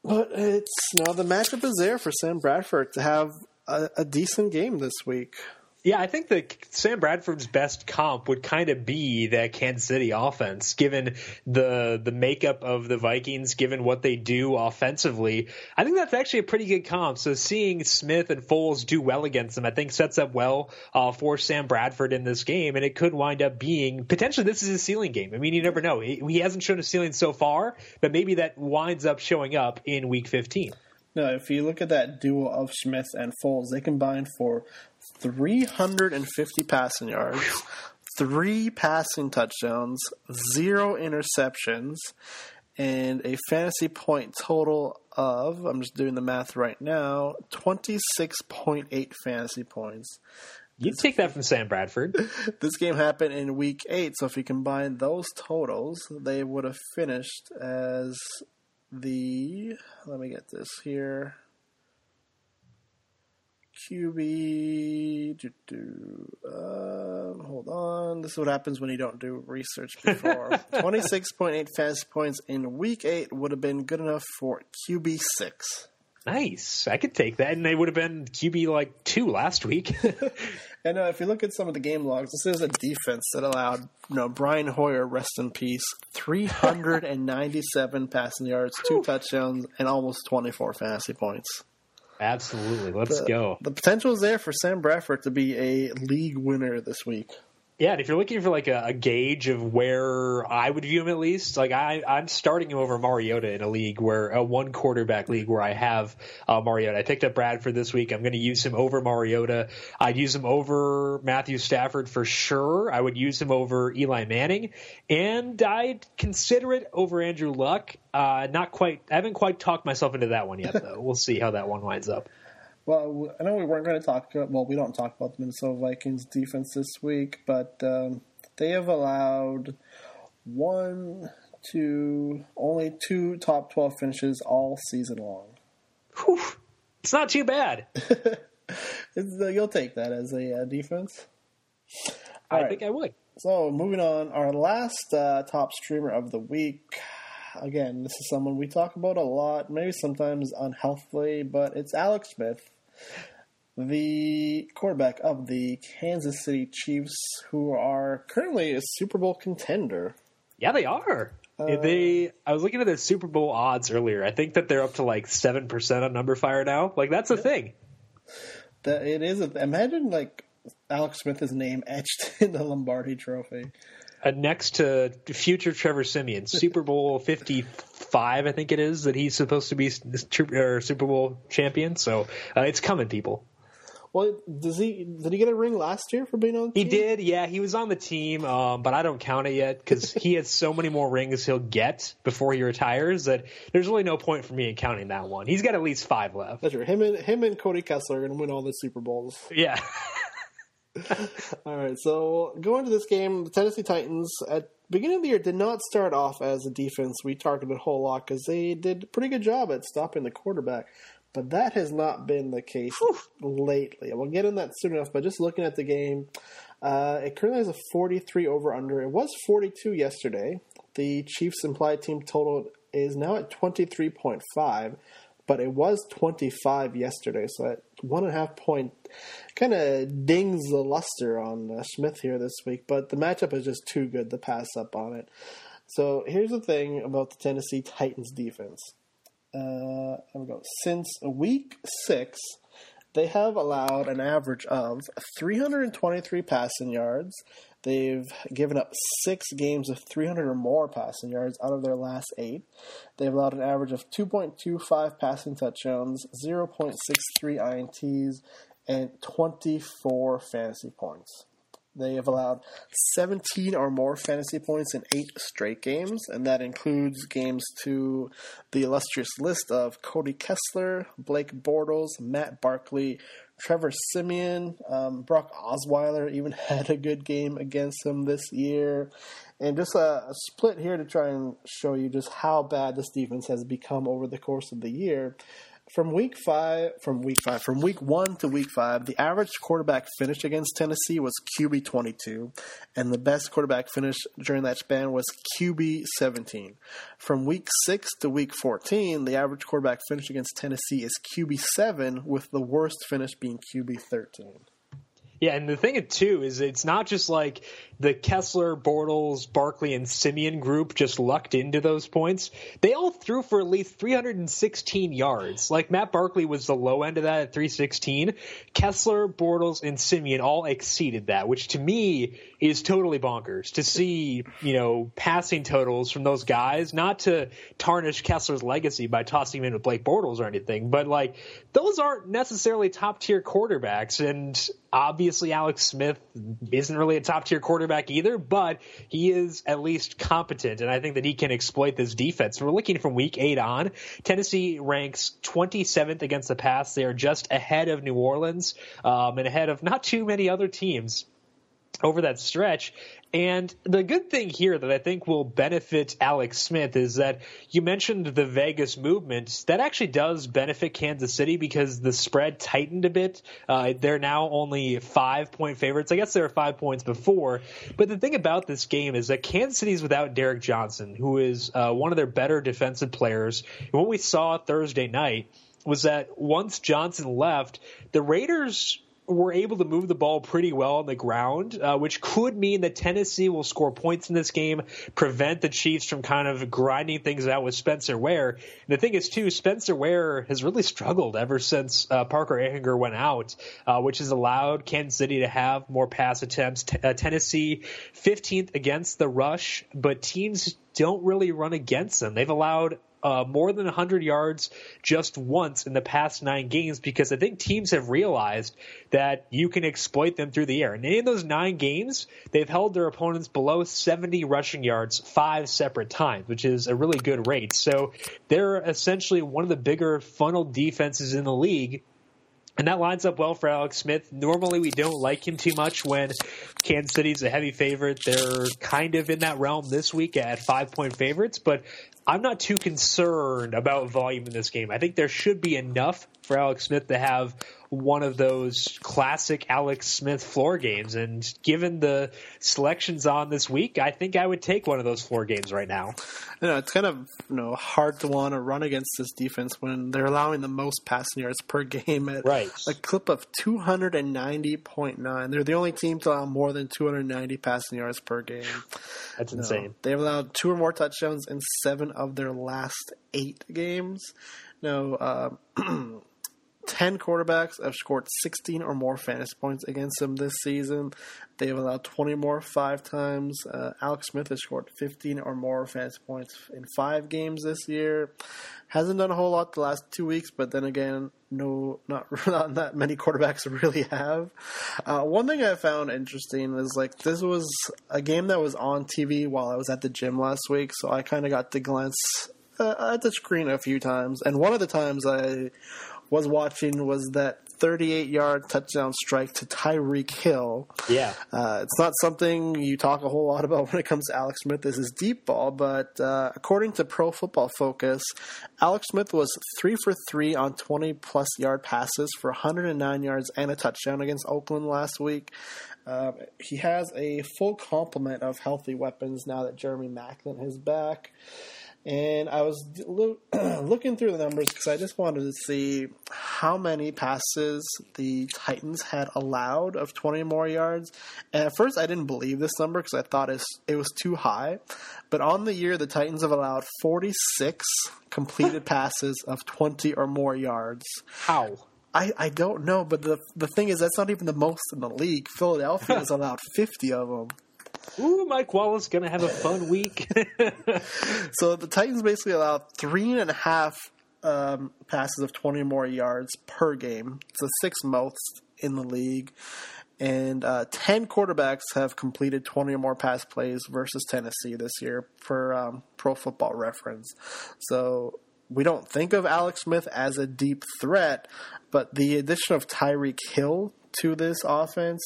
But it's you know the matchup is there for Sam Bradford to have a, a decent game this week. Yeah, I think that Sam Bradford's best comp would kind of be that Kansas City offense, given the the makeup of the Vikings, given what they do offensively. I think that's actually a pretty good comp. So seeing Smith and Foles do well against them, I think sets up well uh, for Sam Bradford in this game, and it could wind up being potentially this is a ceiling game. I mean, you never know. He, he hasn't shown a ceiling so far, but maybe that winds up showing up in Week 15. No, if you look at that duo of Smith and Foles, they combined for 350 passing yards, three passing touchdowns, zero interceptions, and a fantasy point total of, I'm just doing the math right now, 26.8 fantasy points. You'd take that from Sam Bradford. this game happened in week eight, so if you combine those totals, they would have finished as the. Let me get this here. QB. Uh, hold on. This is what happens when you don't do research before. 26.8 fantasy points in week 8 would have been good enough for QB 6. Nice. I could take that. And they would have been QB like 2 last week. and uh, if you look at some of the game logs, this is a defense that allowed you know, Brian Hoyer, rest in peace, 397 passing yards, two touchdowns, and almost 24 fantasy points. Absolutely. Let's the, go. The potential is there for Sam Bradford to be a league winner this week. Yeah, and if you're looking for like a, a, gauge of where I would view him at least, like I, I'm starting him over Mariota in a league where a one quarterback league where I have uh, Mariota. I picked up Bradford this week. I'm going to use him over Mariota. I'd use him over Matthew Stafford for sure. I would use him over Eli Manning, and I'd consider it over Andrew Luck. Uh, not quite. I haven't quite talked myself into that one yet, though. we'll see how that one winds up. Well, I know we weren't going to talk. Well, we don't talk about the Minnesota Vikings defense this week, but um, they have allowed one, two, only two top twelve finishes all season long. Whew. It's not too bad. uh, you'll take that as a uh, defense. All I right. think I would. So, moving on, our last uh, top streamer of the week again, this is someone we talk about a lot, maybe sometimes unhealthily, but it's Alex Smith, the quarterback of the Kansas City Chiefs, who are currently a Super Bowl contender. Yeah, they are. Uh, they, I was looking at the Super Bowl odds earlier. I think that they're up to like seven percent on Number numberFire now. Like that's a yeah. thing. That it is. A, imagine like Alex Smith's name etched in the Lombardi Trophy. Uh, next to future Trevor Siemian, Super Bowl 55, I think it is, that he's supposed to be Super Bowl champion. So uh, it's coming, people. Well, does he did he get a ring last year for being on? He did, yeah. He was on the team, um, but I don't count it yet because he has so many more rings he'll get before he retires that there's really no point for me in counting that one. He's got at least five left. That's right. Him and him and Cody Kessler are going to win all the Super Bowls. Yeah. All right, so going to this game, the Tennessee Titans at beginning of the year did not start off as a defense we targeted a whole lot because they did a pretty good job at stopping the quarterback. But that has not been the case Whew. lately. We'll get in that soon enough. But just looking at the game, uh, it currently has a 43 over under. It was 42 yesterday. The Chiefs' implied team total is now at 23.5 but it was 25 yesterday, so at one and a half point kind of dings the luster on uh, Smith here this week. But the matchup is just too good to pass up on it. So here's the thing about the Tennessee Titans defense. Uh, there we go. Since week six, they have allowed an average of 323 passing yards. They've given up six games of 300 or more passing yards out of their last eight. They've allowed an average of 2.25 passing touchdowns, 0.63 INTs, and 24 fantasy points. They have allowed 17 or more fantasy points in eight straight games, and that includes games to the illustrious list of Cody Kessler, Blake Bortles, Matt Barkley, Trevor Siemian, um, Brock Osweiler even had a good game against him this year. And just a, a split here to try and show you just how bad this defense has become over the course of the year from week five, from week five, from week one to week five, the average quarterback finish against Tennessee was QB 22, and the best quarterback finish during that span was QB 17. From week six to week 14, the average quarterback finish against Tennessee is QB 7, with the worst finish being QB 13. Yeah, and the thing too is it's not just like the Kessler, Bortles, Barkley, and Siemian group just lucked into those points. They all threw for at least 316 yards. Like Matt Barkley was the low end of that at 316. Kessler, Bortles, and Siemian all exceeded that, which to me is totally bonkers to see, you know, passing totals from those guys, not to tarnish Kessler's legacy by tossing him in with Blake Bortles or anything, but like those aren't necessarily top tier quarterbacks. And obviously Alex Smith isn't really a top tier quarterback either, but he is at least competent. And I think that he can exploit this defense. We're looking from week eight on. Tennessee ranks 27th against the pass. They are just ahead of New Orleans um, and ahead of not too many other teams over that stretch. And the good thing here that I think will benefit Alex Smith is that you mentioned the Vegas movement. That actually does benefit Kansas City because the spread tightened a bit. Uh, they're now only five point favorites. I guess they were five points before. But the thing about this game is that Kansas City is without Derrick Johnson, who is uh, one of their better defensive players. And what we saw Thursday night was that once Johnson left, the Raiders were able to move the ball pretty well on the ground, uh, which could mean that Tennessee will score points in this game, prevent the Chiefs from kind of grinding things out with Spencer Ware. And the thing is, too, Spencer Ware has really struggled ever since uh, Parker Ehinger went out, uh, which has allowed Kansas City to have more pass attempts. T- uh, Tennessee 15th against the rush, but teams don't really run against them. They've allowed uh, more than 100 yards just once in the past nine games because I think teams have realized that you can exploit them through the air. And in those nine games, they've held their opponents below 70 rushing yards five separate times, which is a really good rate. So they're essentially one of the bigger funnel defenses in the league. And that lines up well for Alex Smith. Normally, we don't like him too much when Kansas City's a heavy favorite. They're kind of in that realm this week at five point favorites, but I'm not too concerned about volume in this game. I think there should be enough for Alex Smith to have one of those classic Alex Smith floor games. And given the selections on this week, I think I would take one of those floor games right now. You know, it's kind of you know hard to want to run against this defense when they're allowing the most passing yards per game at right. a clip of 290.9. They're the only team to allow more than 290 passing yards per game. That's insane. they've allowed two or more touchdowns in seven of their last eight games. No, uh, 10 quarterbacks have scored 16 or more fantasy points against them this season. They've allowed 20 more five times. Uh, Alex Smith has scored 15 or more fantasy points in five games this year. Hasn't done a whole lot the last two weeks, but then again, no, not, not that many quarterbacks really have. Uh, one thing I found interesting is like this was a game that was on TV while I was at the gym last week, so I kind of got to glance uh, at the screen a few times, and one of the times I was watching was that 38 yard touchdown strike to Tyreek Hill. Yeah. Uh, it's not something you talk a whole lot about when it comes to Alex Smith. This is deep ball, but uh, according to Pro Football Focus, Alex Smith was three for three on 20 plus yard passes for 109 yards and a touchdown against Oakland last week. Uh, he has a full complement of healthy weapons now that Jeremy Maclin is back. And I was lo- looking through the numbers because I just wanted to see how many passes the Titans had allowed of 20 more yards. And at first, I didn't believe this number because I thought it was too high. But on the year, the Titans have allowed 46 completed passes of 20 or more yards. How? I, I don't know, but the the thing is that's not even the most in the league. Philadelphia has allowed 50 of them. Ooh, Mike Wallace gonna have a fun week. so the Titans basically allow three and a half um, passes of twenty or more yards per game. It's the sixth most in the league, and uh, ten quarterbacks have completed twenty or more pass plays versus Tennessee this year for um, Pro Football Reference. So we don't think of Alex Smith as a deep threat, but the addition of Tyreek Hill to this offense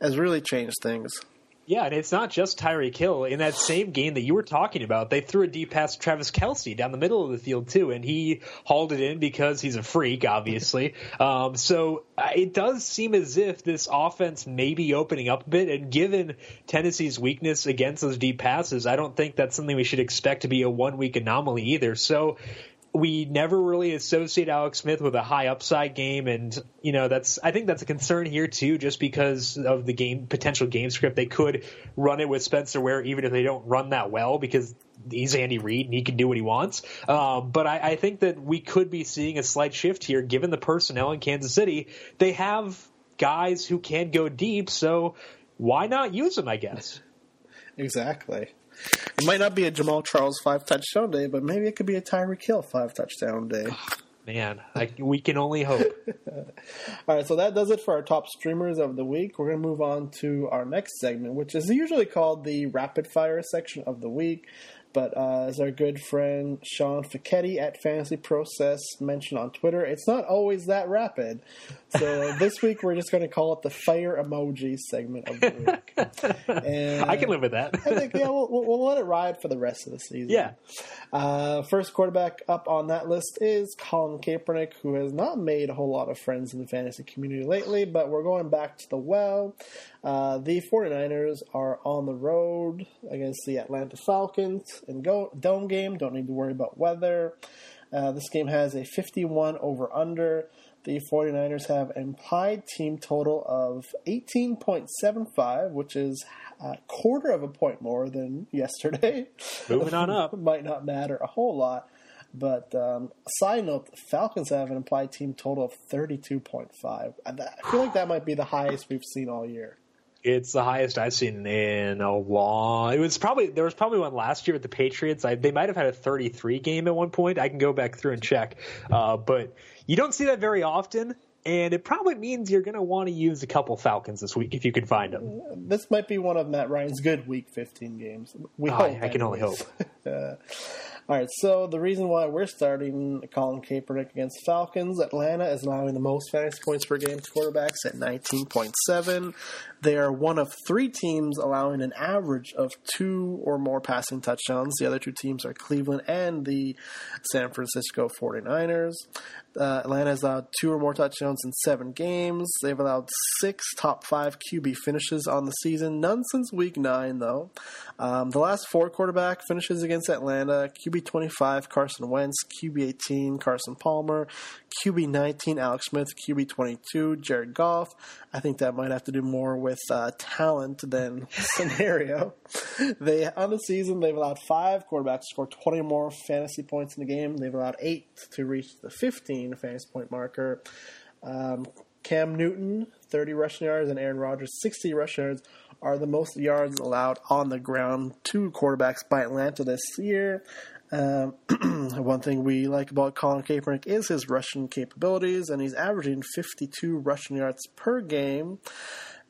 has really changed things. Yeah, and it's not just Tyreek Hill. In that same game that you were talking about, they threw a deep pass to Travis Kelce down the middle of the field too, and he hauled it in because he's a freak, obviously. um, so uh, it does seem as if this offense may be opening up a bit, and given Tennessee's weakness against those deep passes, I don't think that's something we should expect to be a one week anomaly either. So we never really associate Alex Smith with a high upside game, and you know that's I think that's a concern here too, just because of the game potential game script. They could run it with Spencer Ware even if they don't run that well, because he's Andy Reid and he can do what he wants. Um, but I, I think that we could be seeing a slight shift here, given the personnel in Kansas City. They have guys who can go deep, so why not use them? I guess. Exactly. It might not be a Jamaal Charles five touchdown day, but maybe it could be a Tyreek Hill five touchdown day. Man, I, we can only hope. All right, so that does it for our top streamers of the week. We're going to move on to our next segment, which is usually called the rapid fire section of the week. But uh, as our good friend Sean Ficchetti at Fantasy Process mentioned on Twitter, it's not always that rapid. So this week we're just going to call it the fire emoji segment of the week. And I can live with that. I think yeah, we'll, we'll, let it ride for the rest of the season. Yeah. Uh, first quarterback up on that list is Colin Kaepernick, who has not made a whole lot of friends in the fantasy community lately, but we're going back to the well. Uh, the 49ers are on the road against the Atlanta Falcons in go- dome game. Don't need to worry about weather. Uh, this game has a 51 over under. The 49ers have an implied team total of 18.75, which is a quarter of a point more than yesterday. Moving on up. Might not matter a whole lot. But um, side note, the Falcons have an implied team total of 32.5. I feel like that might be the highest we've seen all year. It's the highest I've seen in a long. It was probably there was probably one last year with the Patriots. I, they might have had a 33 game at one point. I can go back through and check, uh, but you don't see that very often. And it probably means you're going to want to use a couple Falcons this week if you can find them. This might be one of Matt Ryan's good Week 15 games. We oh, hope. I can only hope. uh, all right, so the reason why we're starting Colin Kaepernick against Falcons, Atlanta is allowing the most fantasy points per game to quarterbacks at 19.7. They are one of three teams allowing an average of two or more passing touchdowns. The other two teams are Cleveland and the San Francisco 49ers. Uh, Atlanta has allowed two or more touchdowns in seven games. They've allowed six top five QB finishes on the season, none since week nine, though. Um, the last four quarterback finishes against Atlanta QB 25, Carson Wentz, QB 18, Carson Palmer, QB 19, Alex Smith, QB 22, Jared Goff. I think that might have to do more with uh, talent than scenario. they on the season they've allowed five quarterbacks to score 20 more fantasy points in the game. They've allowed eight to reach the 15 fantasy point marker. Um, Cam Newton, 30 rushing yards, and Aaron Rodgers, 60 rushing yards, are the most yards allowed on the ground to quarterbacks by Atlanta this year. Um, one thing we like about Colin Kaepernick is his rushing capabilities, and he's averaging 52 rushing yards per game.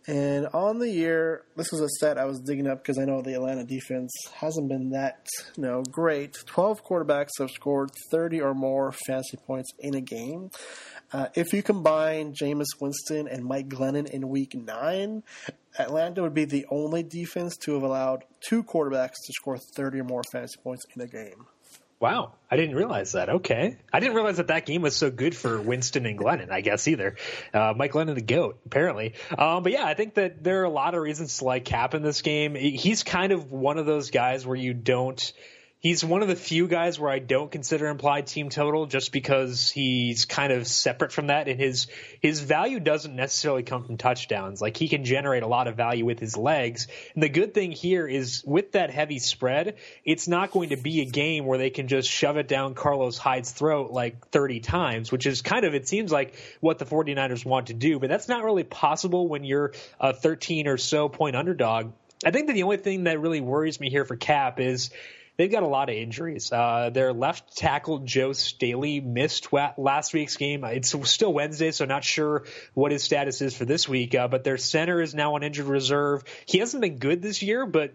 And on the year, this was a stat I was digging up because I know the Atlanta defense hasn't been that you know great. Twelve quarterbacks have scored thirty or more fantasy points in a game. Uh, if you combine Jameis Winston and Mike Glennon in Week Nine, Atlanta would be the only defense to have allowed two quarterbacks to score thirty or more fantasy points in a game. Wow, I didn't realize that. Okay, I didn't realize that that game was so good for Winston and Glennon. I guess either uh, Mike Glennon, the goat, apparently. Um, but yeah, I think that there are a lot of reasons to like Cap in this game. He's kind of one of those guys where you don't he's one of the few guys where I don't consider implied team total just because he's kind of separate from that and his his value doesn't necessarily come from touchdowns. Like he can generate a lot of value with his legs. And the good thing here is with that heavy spread, it's not going to be a game where they can just shove it down Carlos Hyde's throat like 30 times, which is kind of it seems like what the 49ers want to do, but that's not really possible when you're a 13 or so point underdog. I think that the only thing that really worries me here for Cap is they've got a lot of injuries. Uh, their left tackle Joe Staley missed last week's game. It's still Wednesday, so not sure what his status is for this week. Uh, but their center is now on injured reserve. He hasn't been good this year, but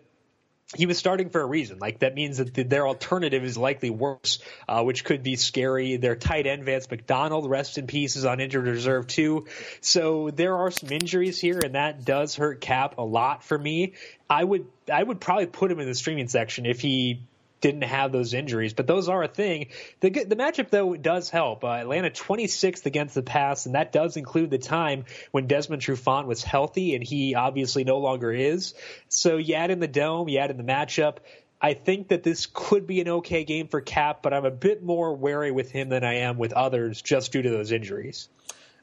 he was starting for a reason. Like that means that the, their alternative is likely worse, uh, which could be scary. Their tight end Vance McDonald, rest in peace, is on injured reserve too. So there are some injuries here, and that does hurt Cap a lot for me. I would I would probably put him in the streaming section if he didn't have those injuries, but those are a thing. The the matchup though does help. Uh, Atlanta 26th against the pass, and that does include the time when Desmond Trufant was healthy, and he obviously no longer is. So you add in the dome, you add in the matchup. I think that this could be an okay game for Cap, but I'm a bit more wary with him than I am with others just due to those injuries.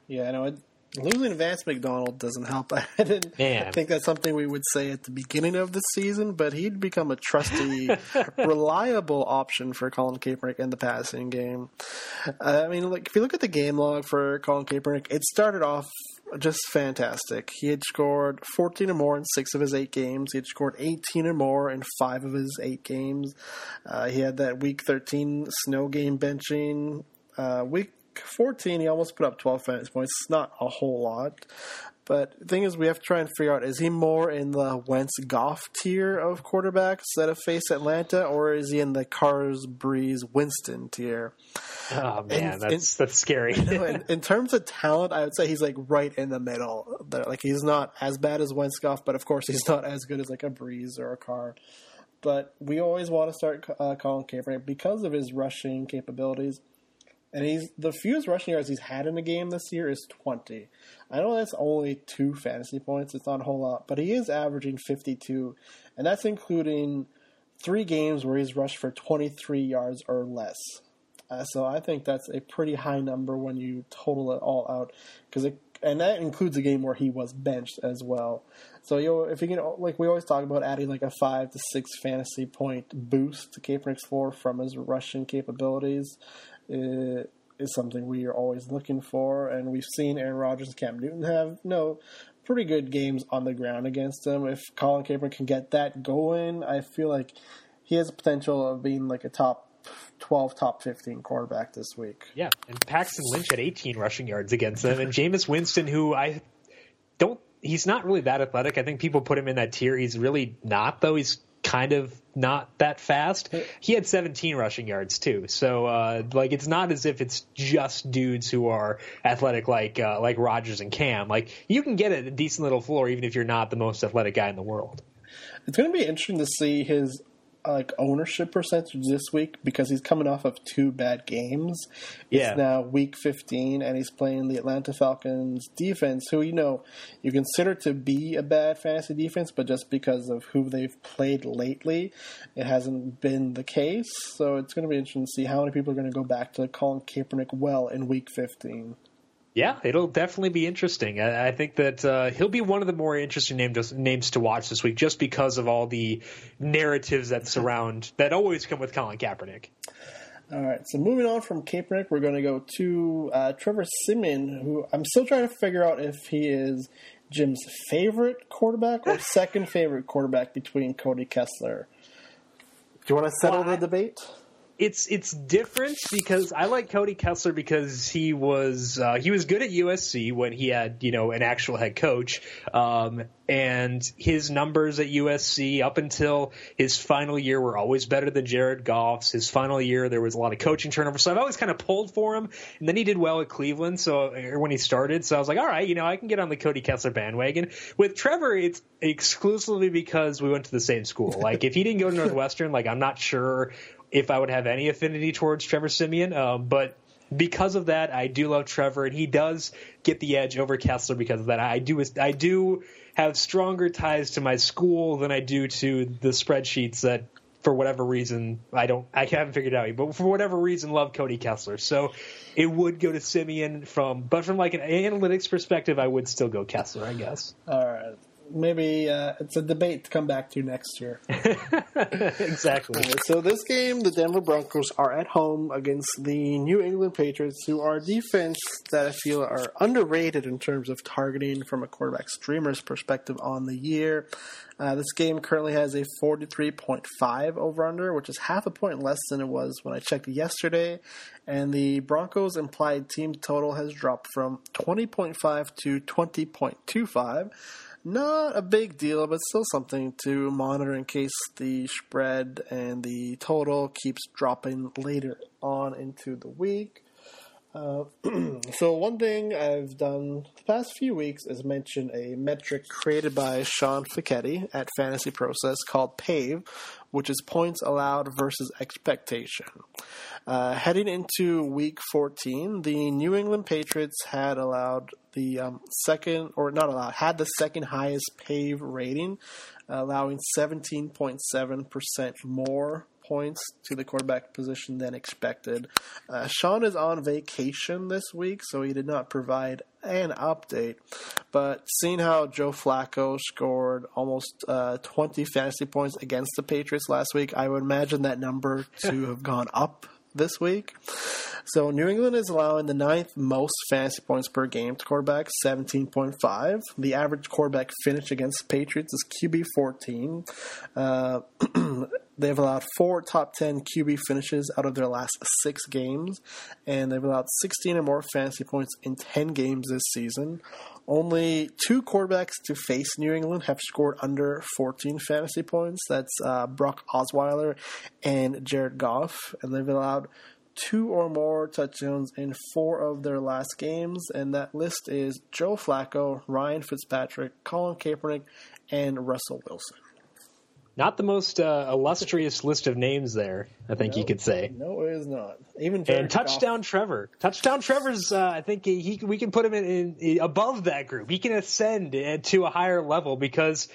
Yeah, I know. Losing Vance McDonald doesn't help. I didn't Man. think that's something we would say at the beginning of the season, but he'd become a trusty, reliable option for Colin Kaepernick in the passing game. I mean, like if you look at the game log for Colin Kaepernick, it started off just fantastic. He had scored 14 or more in six of his eight games. He had scored 18 or more in five of his eight games. Uh, he had that Week 13 snow game benching. Uh, week 14, he almost put up 12 fantasy points. It's not a whole lot. But the thing is, we have to try and figure out is he more in the Wentz Goff tier of quarterbacks that have faced Atlanta, or is he in the Carrs Brees Winston tier? Oh man, that's in, that's scary. in, in, terms of talent, I would say he's like right in the middle. There. Like he's not as bad as Wentz Goff, but of course he's not as good as like a Brees or a Carr. But we always want to start uh, Colin Kaepernick because of his rushing capabilities and he's the fewest rushing yards he's had in a game this year is 20. I know that's only two fantasy points; it's not a whole lot, but he is averaging 52, and that's including three games where he's rushed for 23 yards or less. Uh, so I think that's a pretty high number when you total it all out, because it and that includes a game where he was benched as well. So you know, if you can, like we always talk about adding like a five to six fantasy point boost to Kaepernick's floor from his rushing capabilities, is something we are always looking for. And we've seen Aaron Rodgers and Cam Newton have no pretty good games on the ground against him. If Colin Kaepernick can get that going, I feel like he has the potential of being like a top 12, top 15 quarterback this week. Yeah, and Paxton Lynch had 18 rushing yards against them, and Jameis Winston, who I don't, he's not really that athletic. I think people put him in that tier. He's really not, though. He's kind of not that fast. He had 17 rushing yards too. So uh, like it's not as if it's just dudes who are athletic like uh, like Rodgers and Cam. Like you can get a decent little floor even if you're not the most athletic guy in the world. It's going to be interesting to see his like ownership percentage this week because he's coming off of two bad games. Yeah. It's now week 15 and he's playing the Atlanta Falcons defense who you know you consider to be a bad fantasy defense but just because of who they've played lately it hasn't been the case. So it's going to be interesting to see how many people are going to go back to Colin Kaepernick well in week 15. Yeah, it'll definitely be interesting. I, I think that uh, he'll be one of the more interesting names names to watch this week, just because of all the narratives that surround that always come with Colin Kaepernick. All right, so moving on from Kaepernick, we're going to go to uh, Trevor Siemian, who I'm still trying to figure out if he is Jim's favorite quarterback or second favorite quarterback between Cody Kessler. Do you want to settle Well, the debate? It's it's different because I like Cody Kessler because he was uh, he was good at USC when he had you know an actual head coach, um, and his numbers at USC up until his final year were always better than Jared Goff's. His final year there was a lot of coaching turnover, so I've always kind of pulled for him. And then he did well at Cleveland, so or when he started, so I was like, all right, you know, I can get on the Cody Kessler bandwagon. With Trevor, it's exclusively because we went to the same school. Like if he didn't go to Northwestern, like I'm not sure if I would have any affinity towards Trevor Siemian, um, but because of that, I do love Trevor, and he does get the edge over Kessler because of that. I do I do have stronger ties to my school than I do to the spreadsheets that. For whatever reason, I don't, I haven't figured out yet, but for whatever reason, love Cody Kessler. So it would go to Simeon from, but from like an analytics perspective, I would still go Kessler, I guess. All right. Maybe uh, it's a debate to come back to next year. exactly. All right, so this game, the Denver Broncos are at home against the New England Patriots, who are defense that I feel are underrated in terms of targeting from a quarterback streamer's perspective on the year. Uh, this game currently has a 43.5 over under, which is half a point less than it was when I checked yesterday. And the Broncos' implied team total has dropped from 20.5 to 20.25 not a big deal, but still something to monitor in case the spread and the total keeps dropping later on into the week. Uh, so one thing I've done the past few weeks is mention a metric created by Sean Fichetti at Fantasy Process called PAVE, which is points allowed versus expectation. Uh, heading into week 14, the New England Patriots had allowed the um, second, or not allowed, had the second highest PAVE rating, allowing 17.7% more points to the quarterback position than expected. Uh, Sean is on vacation this week, so he did not provide an update. But seeing how Joe Flacco scored almost uh, 20 fantasy points against the Patriots last week, I would imagine that number to have gone up this week. So New England is allowing the ninth most fantasy points per game to quarterbacks, 17.5. The average quarterback finish against the Patriots is QB 14. Uh, they've allowed four top 10 QB finishes out of their last six games, and they've allowed 16 or more fantasy points in 10 games this season. Only two quarterbacks to face New England have scored under 14 fantasy points. That's uh, Brock Osweiler and Jared Goff, and they've allowed two or more touchdowns in four of their last games. And that list is Joe Flacco, Ryan Fitzpatrick, Colin Kaepernick, and Russell Wilson. Not the most uh, illustrious list of names there, I think you could say. No, it is not. Even Jared And touchdown Trevor. Touchdown Trevor's. Uh, I think he, he we can put him in, in, above that group. He can ascend uh, to a higher level because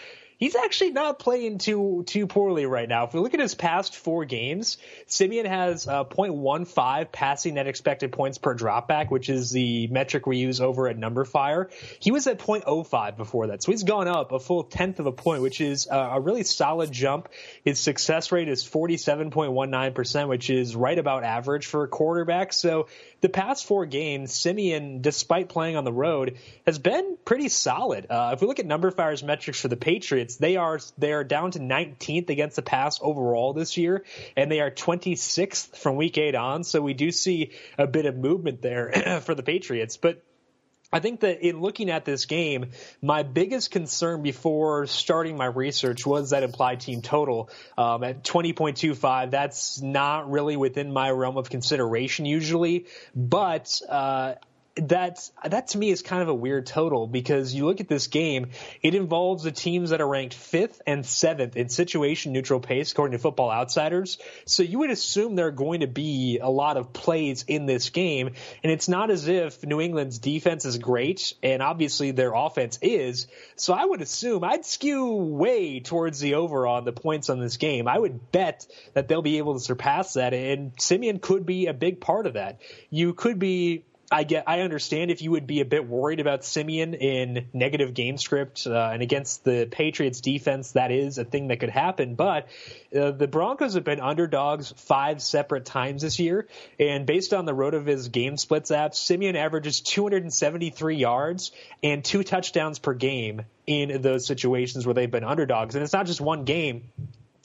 he's actually not playing too too poorly right now. If we look at his past four games, Siemian has uh, 0.15 passing net expected points per dropback, which is the metric we use over at numberFire. He was at 0.05 before that, so he's gone up a full tenth of a point, which is a, a really solid jump. His success rate is 47.19%, which is right about average for a quarterback. So the past four games, Siemian, despite playing on the road, has been pretty solid. Uh, if we look at number numberFire's metrics for the Patriots, they are they are down to 19th against the pass overall this year, and they are 26th from week eight on. So we do see a bit of movement there for the Patriots, but I think that in looking at this game, my biggest concern before starting my research was that implied team total um, at 20.25. That's not really within my realm of consideration usually, but uh, that's that to me is kind of a weird total because you look at this game, it involves the teams that are ranked fifth and seventh in situation neutral pace according to Football Outsiders. So you would assume there are going to be a lot of plays in this game, and it's not as if New England's defense is great, and obviously their offense is. So I would assume I'd skew way towards the over on the points on this game. I would bet that they'll be able to surpass that, and Siemian could be a big part of that. You could be I get, I understand if you would be a bit worried about Siemian in negative game script uh, and against the Patriots defense. That is a thing that could happen. But uh, the Broncos have been underdogs five separate times this year, and based on the RotoViz game splits app, Siemian averages 273 yards and two touchdowns per game in those situations where they've been underdogs. And it's not just one game.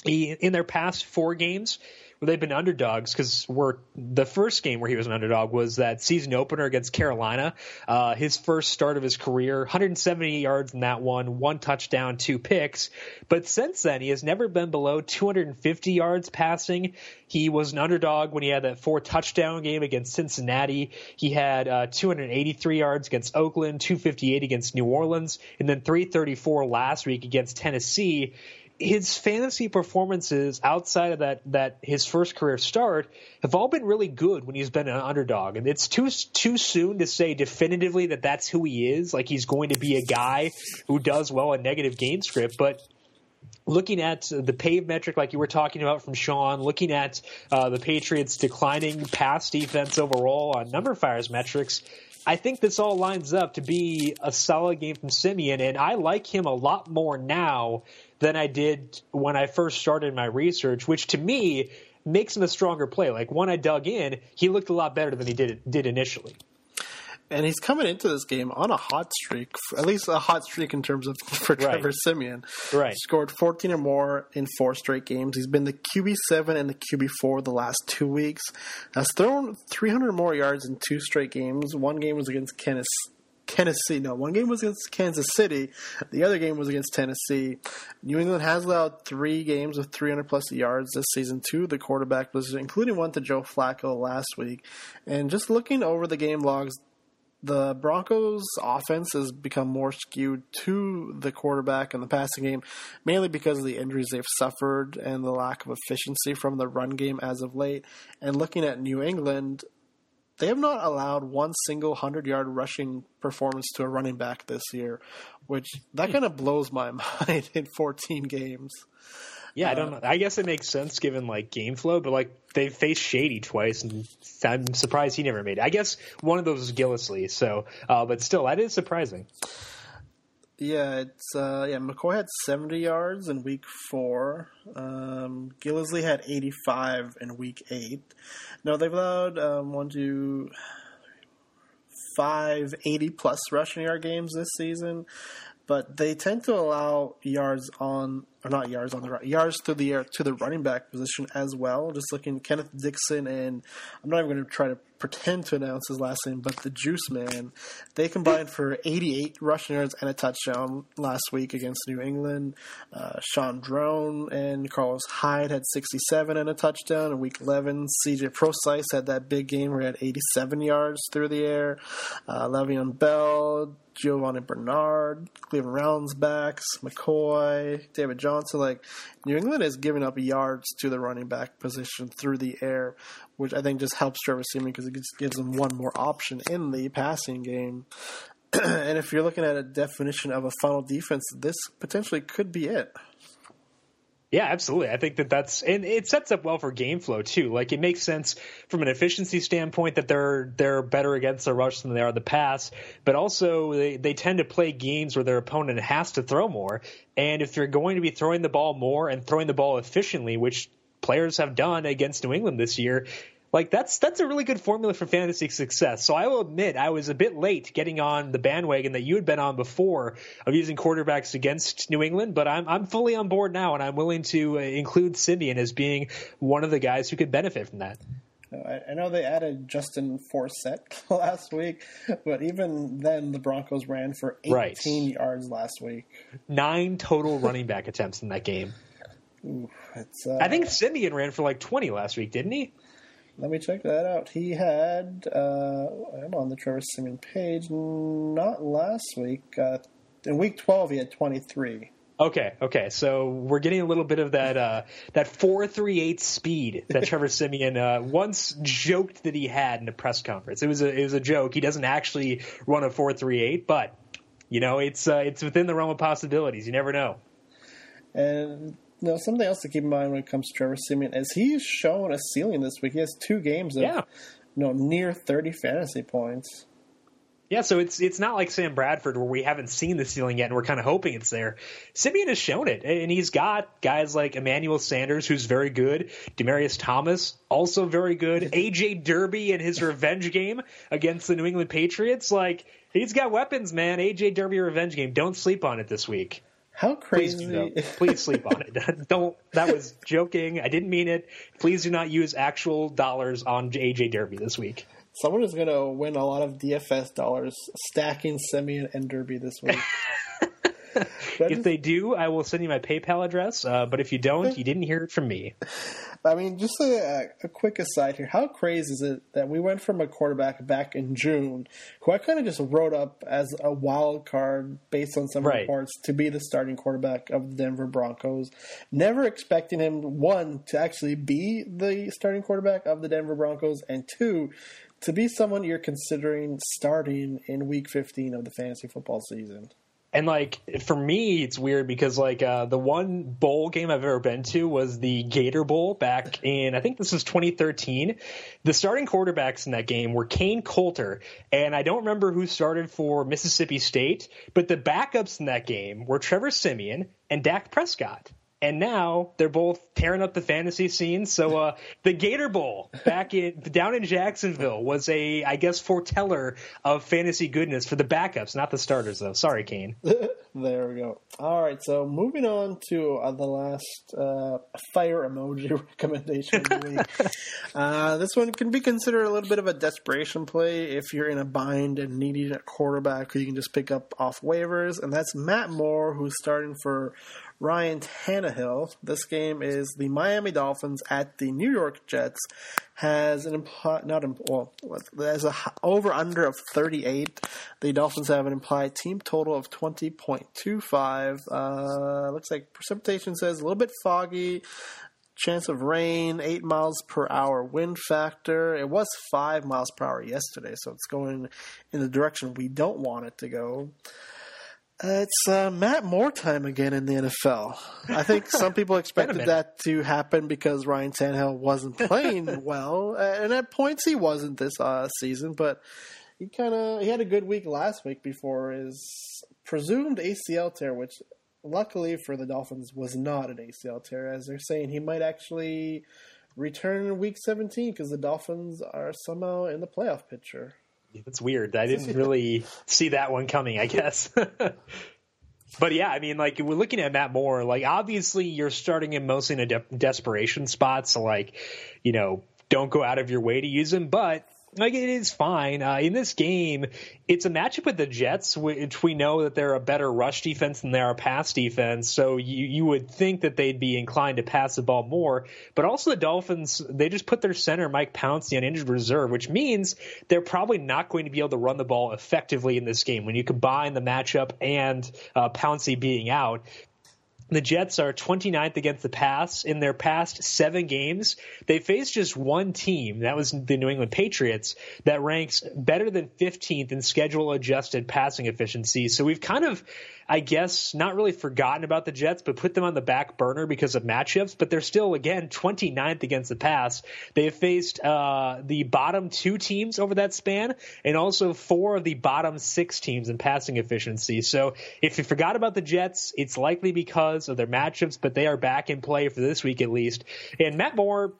He, in their past four games, they've been underdogs because we're the first game where he was an underdog was that season opener against Carolina. Uh, his first start of his career, 170 yards in that one, one touchdown, two picks. But since then, he has never been below 250 yards passing. He was an underdog when he had that four touchdown game against Cincinnati. He had uh, 283 yards against Oakland, 258 against New Orleans, and then 334 last week against Tennessee his fantasy performances outside of that that his first career start have all been really good when he's been an underdog, and it's too too soon to say definitively that that's who he is. Like he's going to be a guy who does well in negative game script, but looking at the pave metric like you were talking about from Sean, looking at uh, the Patriots declining pass defense overall on numberFire's metrics, I think this all lines up to be a solid game from Siemian, and I like him a lot more now than I did when I first started my research, which to me makes him a stronger play. Like when I dug in, he looked a lot better than he did did initially. And he's coming into this game on a hot streak, at least a hot streak in terms of for Trevor right. Siemian. Right. Scored 14 or more in four straight games. He's been the QB7 and the QB4 the last two weeks. Has thrown 300 more yards in two straight games. One game was against Kansas, Tennessee. No, one game was against Kansas City. The other game was against Tennessee. New England has allowed three games of 300 plus yards this season to the quarterback position, including one to Joe Flacco last week. And just looking over the game logs, the Broncos' offense has become more skewed to the quarterback in the passing game, mainly because of the injuries they've suffered and the lack of efficiency from the run game as of late. And looking at New England, they have not allowed one single 100 yard rushing performance to a running back this year, which that kind of blows my mind in 14 games. Yeah, I don't know. I guess it makes sense given like game flow, but like they faced Shady twice, and I'm surprised he never made it. I guess one of those was Gillislee, so uh, but still, that is surprising. Yeah, it's uh, yeah. McCoy had seventy yards in week four. Um, Gillislee had eighty-five in week eight. No, they've allowed um, one, two, five 80 plus rushing yard games this season, but they tend to allow yards on or not yards on the yards through the air to the running back position as well. Just looking Kenneth Dixon and I'm not even going to try to pretend to announce his last name, but the Juice Man. They combined for 88 rushing yards and a touchdown last week against New England. Uh, Shaun Draughn and Carlos Hyde had 67 and a touchdown in Week 11. CJ Prosise had that big game where he had 87 yards through the air. Uh, Le'Veon Bell, Giovani Bernard, Cleveland Browns backs, McCoy, David Johnson. Like New England is giving up yards to the running back position through the air, which I think just helps Trevor Siemian because it gives them one more option in the passing game. and if you're looking at a definition of a funnel defense, this potentially could be it. Yeah, absolutely. I think that that's and it sets up well for game flow too. Like it makes sense from an efficiency standpoint that they're they're better against the rush than they are the pass, but also they, they tend to play games where their opponent has to throw more. And if you're going to be throwing the ball more and throwing the ball efficiently, which players have done against New England this year, like that's that's a really good formula for fantasy success. So I will admit I was a bit late getting on the bandwagon that you had been on before of using quarterbacks against New England, but I'm I'm fully on board now, and I'm willing to uh, include Siemian as being one of the guys who could benefit from that. I know they added Justin Forsett last week, but even then, the Broncos ran for 18 right. yards last week. Nine total running back attempts in that game. Ooh, uh, I think Siemian ran for like 20 last week, didn't he? Let me check that out. He had, uh, I'm on the Trevor Siemian page, not last week. Uh, in week 12, he had 23. Okay, okay. So we're getting a little bit of that uh, that four three eight speed that Trevor Siemian uh, once joked that he had in a press conference. It was a it was a joke. He doesn't actually run a four three eight, but you know it's uh, it's within the realm of possibilities. You never know. And no, something else to keep in mind when it comes to Trevor Siemian is he's shown a ceiling this week. He has two games of yeah. you know near thirty fantasy points. Yeah, so it's it's not like Sam Bradford where we haven't seen the ceiling yet and we're kind of hoping it's there. Siemian has shown it, and he's got guys like Emmanuel Sanders, who's very good, Demaryius Thomas, also very good, AJ Derby in his revenge game against the New England Patriots. Like he's got weapons, man. AJ Derby revenge game. Don't sleep on it this week. How crazy! Please, please sleep on it. Don't. That was joking. I didn't mean it. Please do not use actual dollars on AJ Derby this week. Someone is going to win a lot of DFS dollars stacking Siemian and Derby this week. if they do, I will send you my PayPal address. Uh, but if you don't, you didn't hear it from me. I mean, just a, a, quick aside here. How crazy is it that we went from a quarterback back in June, who I kind of just wrote up as a wild card based on some right. reports to be the starting quarterback of the Denver Broncos, never expecting him one to actually be the starting quarterback of the Denver Broncos, and two to be someone you're considering starting in Week 15 of the fantasy football season. And like for me, it's weird because like uh, the one bowl game I've ever been to was the Gator Bowl back in I think this was 2013. The starting quarterbacks in that game were Kain Colter, and I don't remember who started for Mississippi State, but the backups in that game were Trevor Siemian and Dak Prescott and now they're both tearing up the fantasy scene. So uh, the Gator Bowl back in down in Jacksonville was a, I guess, foreteller of fantasy goodness for the backups, not the starters, though. Sorry, Kain. there we go. All right, so moving on to uh, the last uh, fire emoji recommendation of the week. Uh, this one can be considered a little bit of a desperation play if you're in a bind and needing a quarterback who you can just pick up off waivers, and that's Matt Moore, who's starting for Ryan Tannehill. This game is the Miami Dolphins at the New York Jets. Has an implied not well, there's a over under of 38. The Dolphins have an implied team total of 20.25. Uh, looks like precipitation says a little bit foggy. Chance of rain, 8 miles per hour wind factor. It was 5 miles per hour yesterday, so it's going in the direction we don't want it to go. Uh, it's uh, Matt Moore time again in the NFL. I think some people expected that to happen because Ryan Tannehill wasn't playing well, and at points he wasn't this uh, season. But he kind of he had a good week last week before his presumed ACL tear, which luckily for the Dolphins was not an ACL tear, as they're saying he might actually return in Week 17 because the Dolphins are somehow in the playoff picture. That's weird. I didn't really see that one coming, I guess. but yeah, I mean, like we're looking at Matt Moore. Like obviously, you're starting him mostly in a de- desperation spot, so like, you know, don't go out of your way to use him. But like it is fine. Uh, in this game, it's a matchup with the Jets, which we know that they're a better rush defense than they are pass defense. So you you would think that they'd be inclined to pass the ball more. But also the Dolphins, they just put their center Mike Pouncey on injured reserve, which means they're probably not going to be able to run the ball effectively in this game. When you combine the matchup and uh, Pouncey being out, The Jets are 29th against the pass. In their past seven games, they faced just one team, that was the New England Patriots, that ranks better than 15th in schedule adjusted passing efficiency. So we've kind of I guess, not really forgotten about the Jets, but put them on the back burner because of matchups. But they're still, again, 29th against the pass. They have faced uh, the bottom two teams over that span and also four of the bottom six teams in passing efficiency. So if you forgot about the Jets, it's likely because of their matchups, but they are back in play for this week at least. And Matt Moore,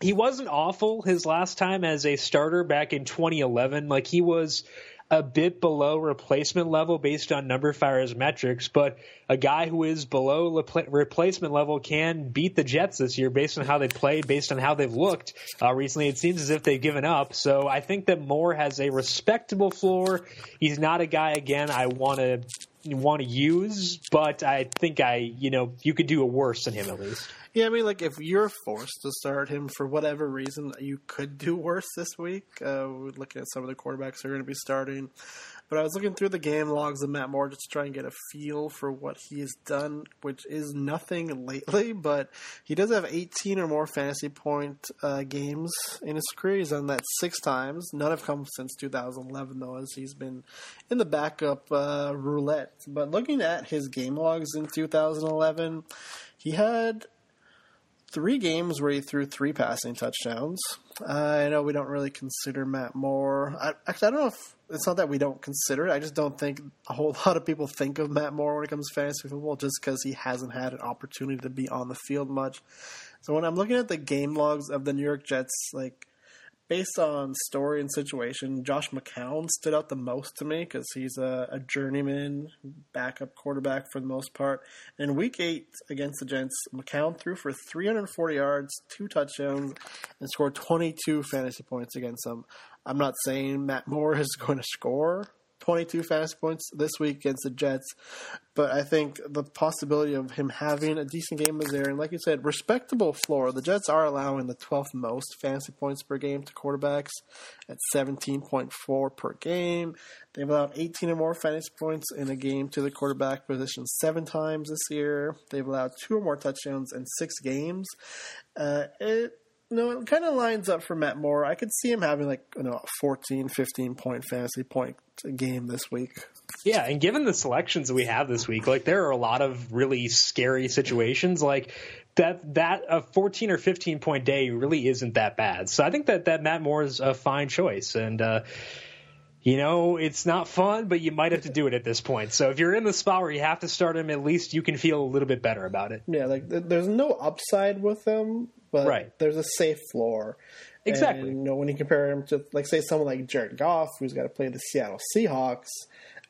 he wasn't awful his last time as a starter back in 2011. Like he was a bit below replacement level based on number numberFire's metrics, but a guy who is below replacement level can beat the Jets this year based on how they played, based on how they've looked uh, recently. It seems as if they've given up. So I think that Moore has a respectable floor. He's not a guy again I want to want to use, but I think I you know you could do a worse than him at least. Yeah, I mean, like if you're forced to start him for whatever reason, you could do worse this week. Uh, looking at some of the quarterbacks are going to be starting, but I was looking through the game logs of Matt Moore just to try and get a feel for what he has done, which is nothing lately. But he does have 18 or more fantasy point uh, games in his career. He's done that six times. None have come since 2011, though, as he's been in the backup uh, roulette. But looking at his game logs in 2011, he had three games where he threw three passing touchdowns. Uh, I know we don't really consider Matt Moore. I, actually, I don't know if it's not that we don't consider it. I just don't think a whole lot of people think of Matt Moore when it comes to fantasy football just because he hasn't had an opportunity to be on the field much. So when I'm looking at the game logs of the New York Jets, like based on story and situation, Josh McCown stood out the most to me because he's a, a, journeyman backup quarterback for the most part. In week eight against the Jets, McCown threw for 340 yards, two touchdowns, and scored 22 fantasy points against them. I'm not saying Matt Moore is going to score 22 fantasy points this week against the Jets. But I think the possibility of him having a decent game is there. And like you said, respectable floor. The Jets are allowing the 12th most fantasy points per game to quarterbacks at 17.4 per game. They've allowed 18 or more fantasy points in a game to the quarterback position seven times this year. They've allowed two or more touchdowns in six games. Uh, it no, it kind of lines up for Matt Moore. I could see him having like you know a 14, 15 point fantasy point game this week. Yeah, and given the selections that we have this week, like there are a lot of really scary situations. Like that that a 14 or 15 point day really isn't that bad. So I think that that Matt Moore is a fine choice and. uh you know, it's not fun, but you might have to do it at this point. So if you're in the spot where you have to start him, at least you can feel a little bit better about it. Yeah, like there's no upside with him, but right. there's a safe floor. Exactly. And, you know, when you compare him to, like, say, someone like Jared Goff, who's got to play the Seattle Seahawks,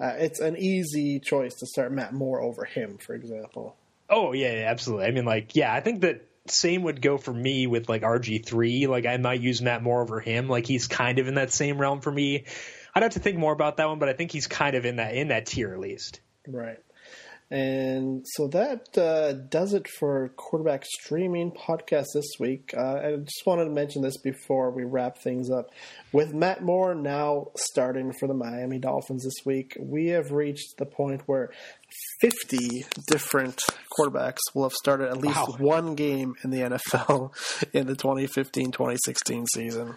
uh, it's an easy choice to start Matt Moore over him, for example. Oh yeah, yeah, absolutely. I mean, like, yeah, I think that same would go for me with like RG three. Like, I might use Matt Moore over him. Like, he's kind of in that same realm for me. I'd have to think more about that one, but I think he's kind of in that in that tier at least. Right. And so that uh, does it for quarterback streaming podcast this week. Uh, I just wanted to mention this before we wrap things up. With Matt Moore now starting for the Miami Dolphins this week, we have reached the point where 50 different quarterbacks will have started at least wow. one game in the NFL in the 2015 2016 season.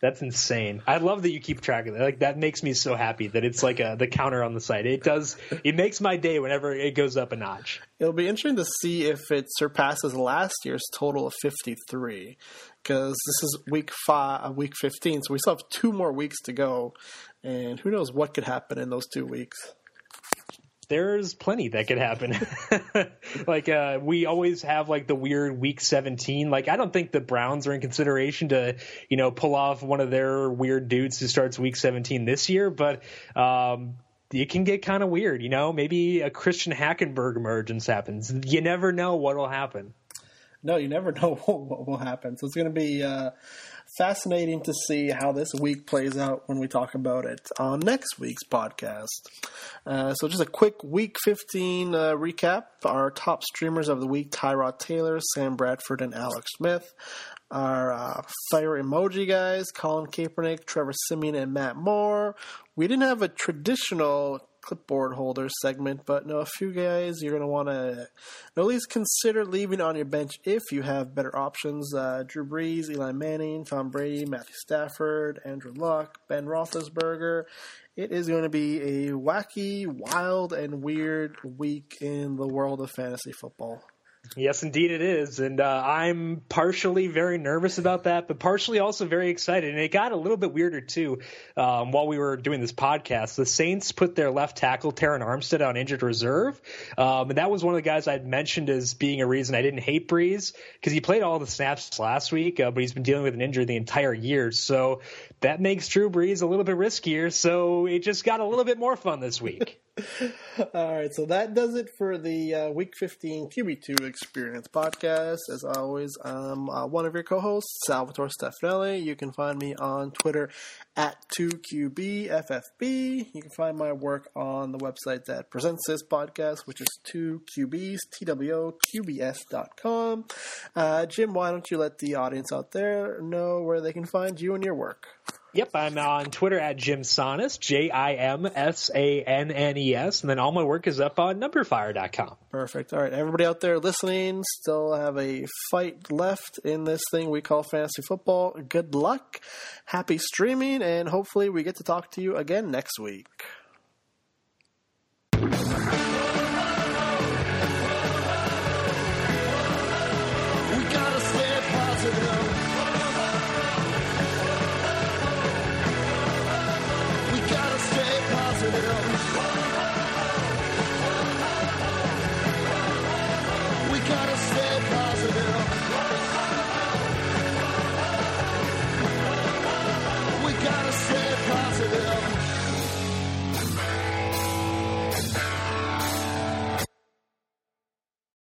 That's insane. I love that you keep track of that. Like that makes me so happy that it's like a the counter on the site. It does. It makes my day whenever it goes up a notch. It'll be interesting to see if it surpasses last year's total of fifty three, because this is week five, uh, week fifteen. So we still have two more weeks to go, and who knows what could happen in those two weeks there's plenty that could happen. like uh, we always have like the weird week 17. Like I don't think the Browns are in consideration to you know pull off one of their weird dudes who starts week 17 this year, but um, it can get kind of weird. You know, maybe a Christian Hackenberg emergence happens. You never know what will happen. No, you never know what will happen. So it's going to be. Uh, fascinating to see how this week plays out when we talk about it on next week's podcast. Uh, so, just a quick week 15 uh, recap. Our top streamers of the week Tyrod Taylor, Sam Bradford, and Alex Smith. Our uh, fire emoji guys Colin Kaepernick, Trevor Siemian, and Matt Moore. We didn't have a traditional clipboard holder segment, but no, a few guys you're going to want to at least consider leaving on your bench if you have better options. Uh, Drew Brees, Eli Manning, Tom Brady, Matthew Stafford, Andrew Luck, Ben Roethlisberger. It is going to be a wacky, wild, and weird week in the world of fantasy football. Yes, indeed it is. And uh, I'm partially very nervous about that, but partially also very excited. And it got a little bit weirder, too, um, while we were doing this podcast. The Saints put their left tackle, Terron Armstead, on injured reserve. Um, and that was one of the guys I'd mentioned as being a reason I didn't hate Brees because he played all the snaps last week, uh, but he's been dealing with an injury the entire year. So that makes Drew Brees a little bit riskier. So it just got a little bit more fun this week. All right, so that does it for the uh, Week 15 QB2 Experience podcast. As always, I'm uh, one of your co-hosts, Salvatore Stefanile. You can find me on Twitter at 2QBFFB. You can find my work on the website that presents this podcast, which is 2QBs, T-W-O-Q-B-S.com. Uh, Jim, why don't you let the audience out there know where they can find you and your work? Yep, I'm on Twitter at Jim Sannes, J I M S A N N E S, and then all my work is up on numberfire.com. Perfect. All right, everybody out there listening, still have a fight left in this thing we call fantasy football. Good luck, happy streaming, and hopefully we get to talk to you again next week.